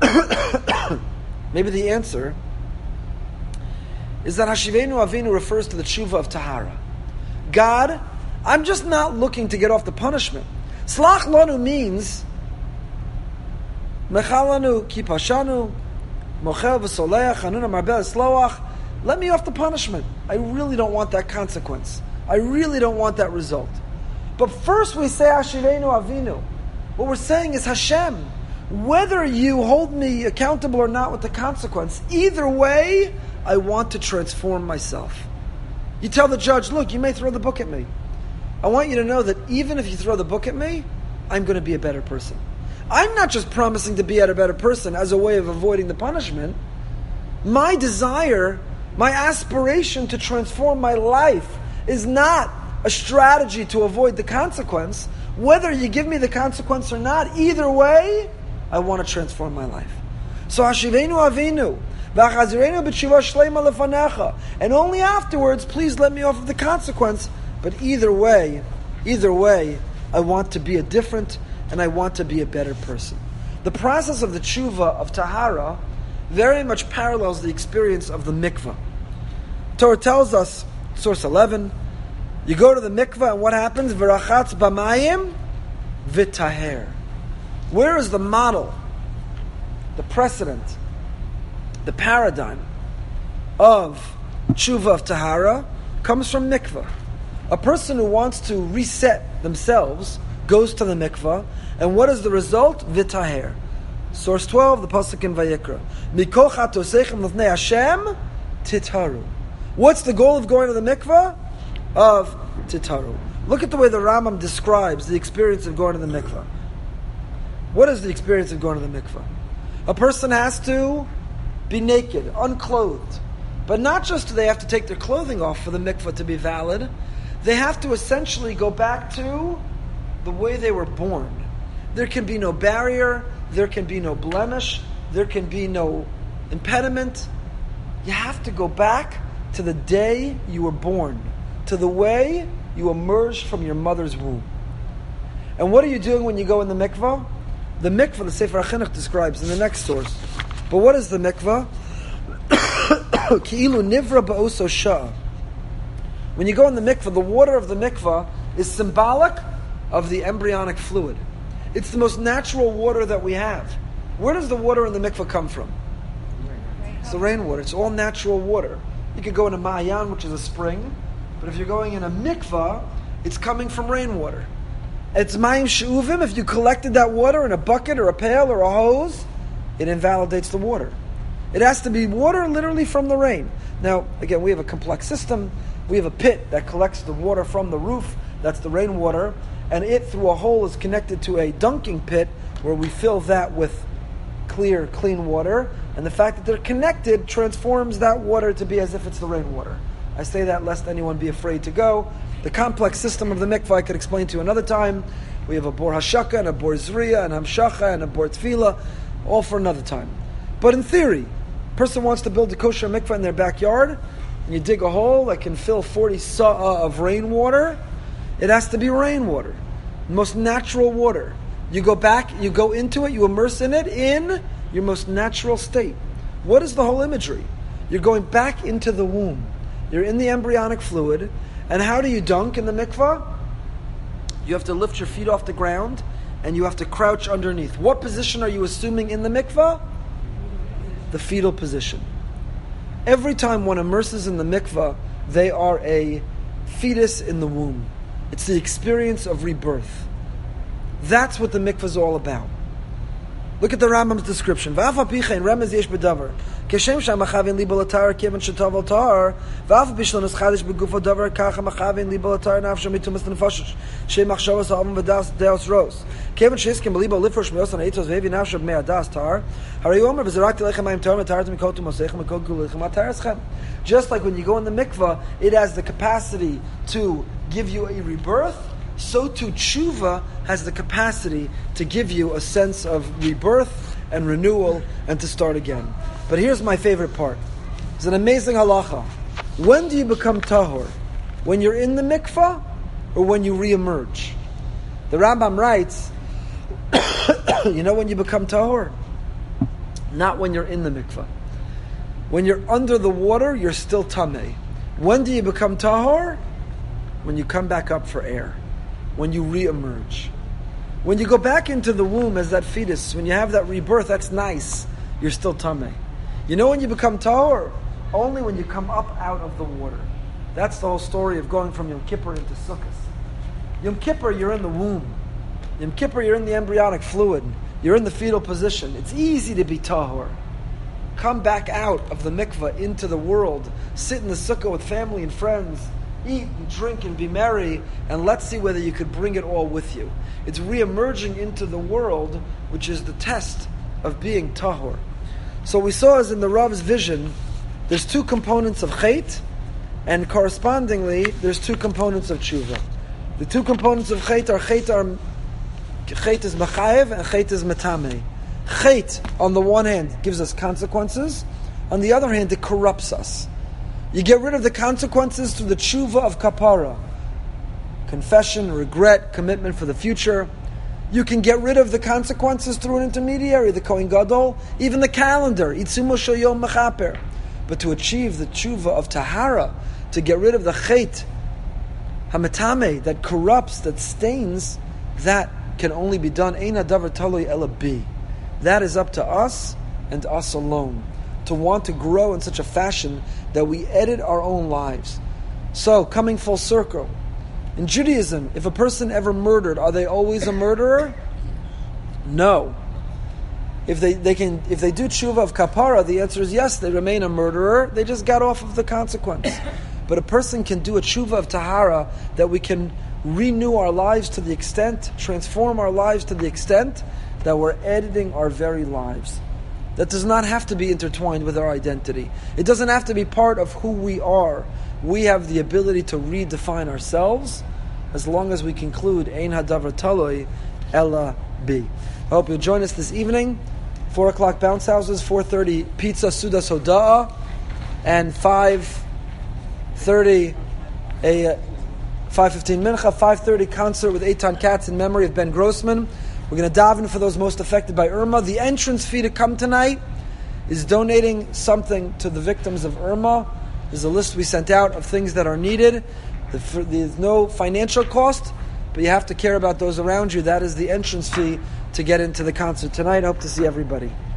Maybe the answer is that Hashivenu Avinu refers to the tshuva of Tahara. God, I'm just not looking to get off the punishment. Slach lanu means mechalanu kipashanu mochel v'soleach hanuna marbel sloach. Let me off the punishment. I really don't want that consequence. I really don't want that result. But first we say Hashivenu Avinu. What we're saying is Hashem. Whether you hold me accountable or not with the consequence, either way, I want to transform myself. You tell the judge, look, you may throw the book at me. I want you to know that even if you throw the book at me, I'm going to be a better person. I'm not just promising to be a better person as a way of avoiding the punishment. My desire, my aspiration to transform my life is not a strategy to avoid the consequence. Whether you give me the consequence or not, either way, I want to transform my life. So Hashivenu Avinu, and only afterwards, please let me off of the consequence but either way, either way, I want to be a different and I want to be a better person. The process of the tshuva of tahara very much parallels the experience of the mikvah. Torah tells us, source 11, you go to the mikvah and what happens? V'rachatz b'mayim v'taher. Where is the model, the precedent, the paradigm of tshuva of tahara comes from mikvah. A person who wants to reset themselves goes to the mikvah, and what is the result? V'taher. Source 12, the Pasuk in Vayikra. Mikocha tosechem Hashem titaru. What's the goal of going to the mikvah? Of titaru. Look at the way the Rambam describes the experience of going to the mikvah. What is the experience of going to the mikvah? A person has to be naked, unclothed. But not just do they have to take their clothing off for the mikvah to be valid, they have to essentially go back to the way they were born. There can be no barrier, there can be no blemish, there can be no impediment. You have to go back to the day you were born, to the way you emerged from your mother's womb. And what are you doing when you go in the mikvah? The mikvah, the Sefer HaChinuch describes in the next source. But what is the mikvah? Ki'ilu nivra ba'oso shah. When you go in the mikvah, the water of the mikvah is symbolic of the embryonic fluid. It's the most natural water that we have. Where does the water in the mikvah come from? It's the rainwater. It's all natural water. You could go in a ma'ayan, which is a spring, but if you're going in a mikvah, it's coming from rainwater. It's mayim she'uvim. If you collected that water in a bucket or a pail or a hose, it invalidates the water. It has to be water literally from the rain. Now, again, we have a complex system. We have a pit that collects the water from the roof. That's the rainwater and it through a hole is connected to a dunking pit where we fill that with clear, clean water. And the fact that they're connected transforms that water to be as if it's the rainwater. I say that lest anyone be afraid to go. The complex system of the mikvah I could explain to you another time. We have a bor hashaka and a bor zriya and hamshacha and a bor tevilah, all for another time. But in theory, person wants to build a kosher mikvah in their backyard, and you dig a hole that can fill 40 sa'ah of rainwater, it has to be rainwater, most natural water. You go back, you go into it, you immerse in it in your most natural state. What is the whole imagery? You're going back into the womb. You're in the embryonic fluid. And how do you dunk in the mikvah? You have to lift your feet off the ground and you have to crouch underneath. What position are you assuming in the mikvah? The fetal position. Every time one immerses in the mikvah, they are a fetus in the womb. It's the experience of rebirth. That's what the mikvah is all about. Look at the Rambam's description. Kivin shetav al tar. V'afa bishlon es chadish begufo davar kacha machavin li balatar nafshem mitumas tenefoshish. Shem machshavas ha'avam v'das deos ros. Kevin shiskim belibo lifrosh meos an eitos v'evi nafshem mei adas tar. Hari omer v'zerak telechem ma'im tar matar to mikotu mosechem mikot gulichem atar eschem. Just like when you go in the mikvah, it has the capacity to give you a rebirth so too tshuva has the capacity to give you a sense of rebirth and renewal and to start again. But here's my favorite part. It's an amazing halacha. When do you become tahor? When you're in the mikvah or when you reemerge? The Rambam writes, you know when you become tahor? Not when you're in the mikvah. When you're under the water, you're still tameh. When do you become tahor? When you come back up for air when you re-emerge. When you go back into the womb as that fetus, when you have that rebirth, that's nice. You're still tame. You know when you become tahor? Only when you come up out of the water. That's the whole story of going from Yom Kippur into Sukkot. Yom Kippur, you're in the womb. Yom Kippur, you're in the embryonic fluid. You're in the fetal position. It's easy to be tahor. Come back out of the mikvah into the world. Sit in the sukkah with family and friends eat and drink and be merry, and let's see whether you could bring it all with you. It's re-emerging into the world, which is the test of being tahor. So we saw as in the Rav's vision, there's two components of chait, and correspondingly, there's two components of tshuva. The two components of chait are chait are chait is machayev and chait is metame. Chait, on the one hand, gives us consequences. On the other hand, it corrupts us. You get rid of the consequences through the tshuva of kapara. Confession, regret, commitment for the future. You can get rid of the consequences through an intermediary, the Kohen Gadol, even the calendar, Itzumo Shoyom Mechaper. But to achieve the tshuva of Tahara, to get rid of the chait, Hamatame, that corrupts, that stains, that can only be done. Eina davar taloi ela bi. That is up to us and us alone. To want to grow in such a fashion that we edit our own lives. So, coming full circle, in Judaism, if a person ever murdered, are they always a murderer? No. If they, they can if they do tshuva of kapara, the answer is yes, they remain a murderer. They just got off of the consequence. But a person can do a tshuva of tahara that we can renew our lives to the extent, transform our lives to the extent that we're editing our very lives. That does not have to be intertwined with our identity. It doesn't have to be part of who we are. We have the ability to redefine ourselves as long as we conclude Ein Hadavar Talui Ella Bi. Hope you'll join us this evening. Four o'clock bounce houses, four thirty pizza Suda Soda'a, and five thirty a five fifteen mincha, five thirty concert with Eitan Katz in memory of Ben Grossman. We're going to daven for those most affected by Irma. The entrance fee to come tonight is donating something to the victims of Irma. There's a list we sent out of things that are needed. There's no financial cost, but you have to care about those around you. That is the entrance fee to get into the concert tonight. Hope to see everybody.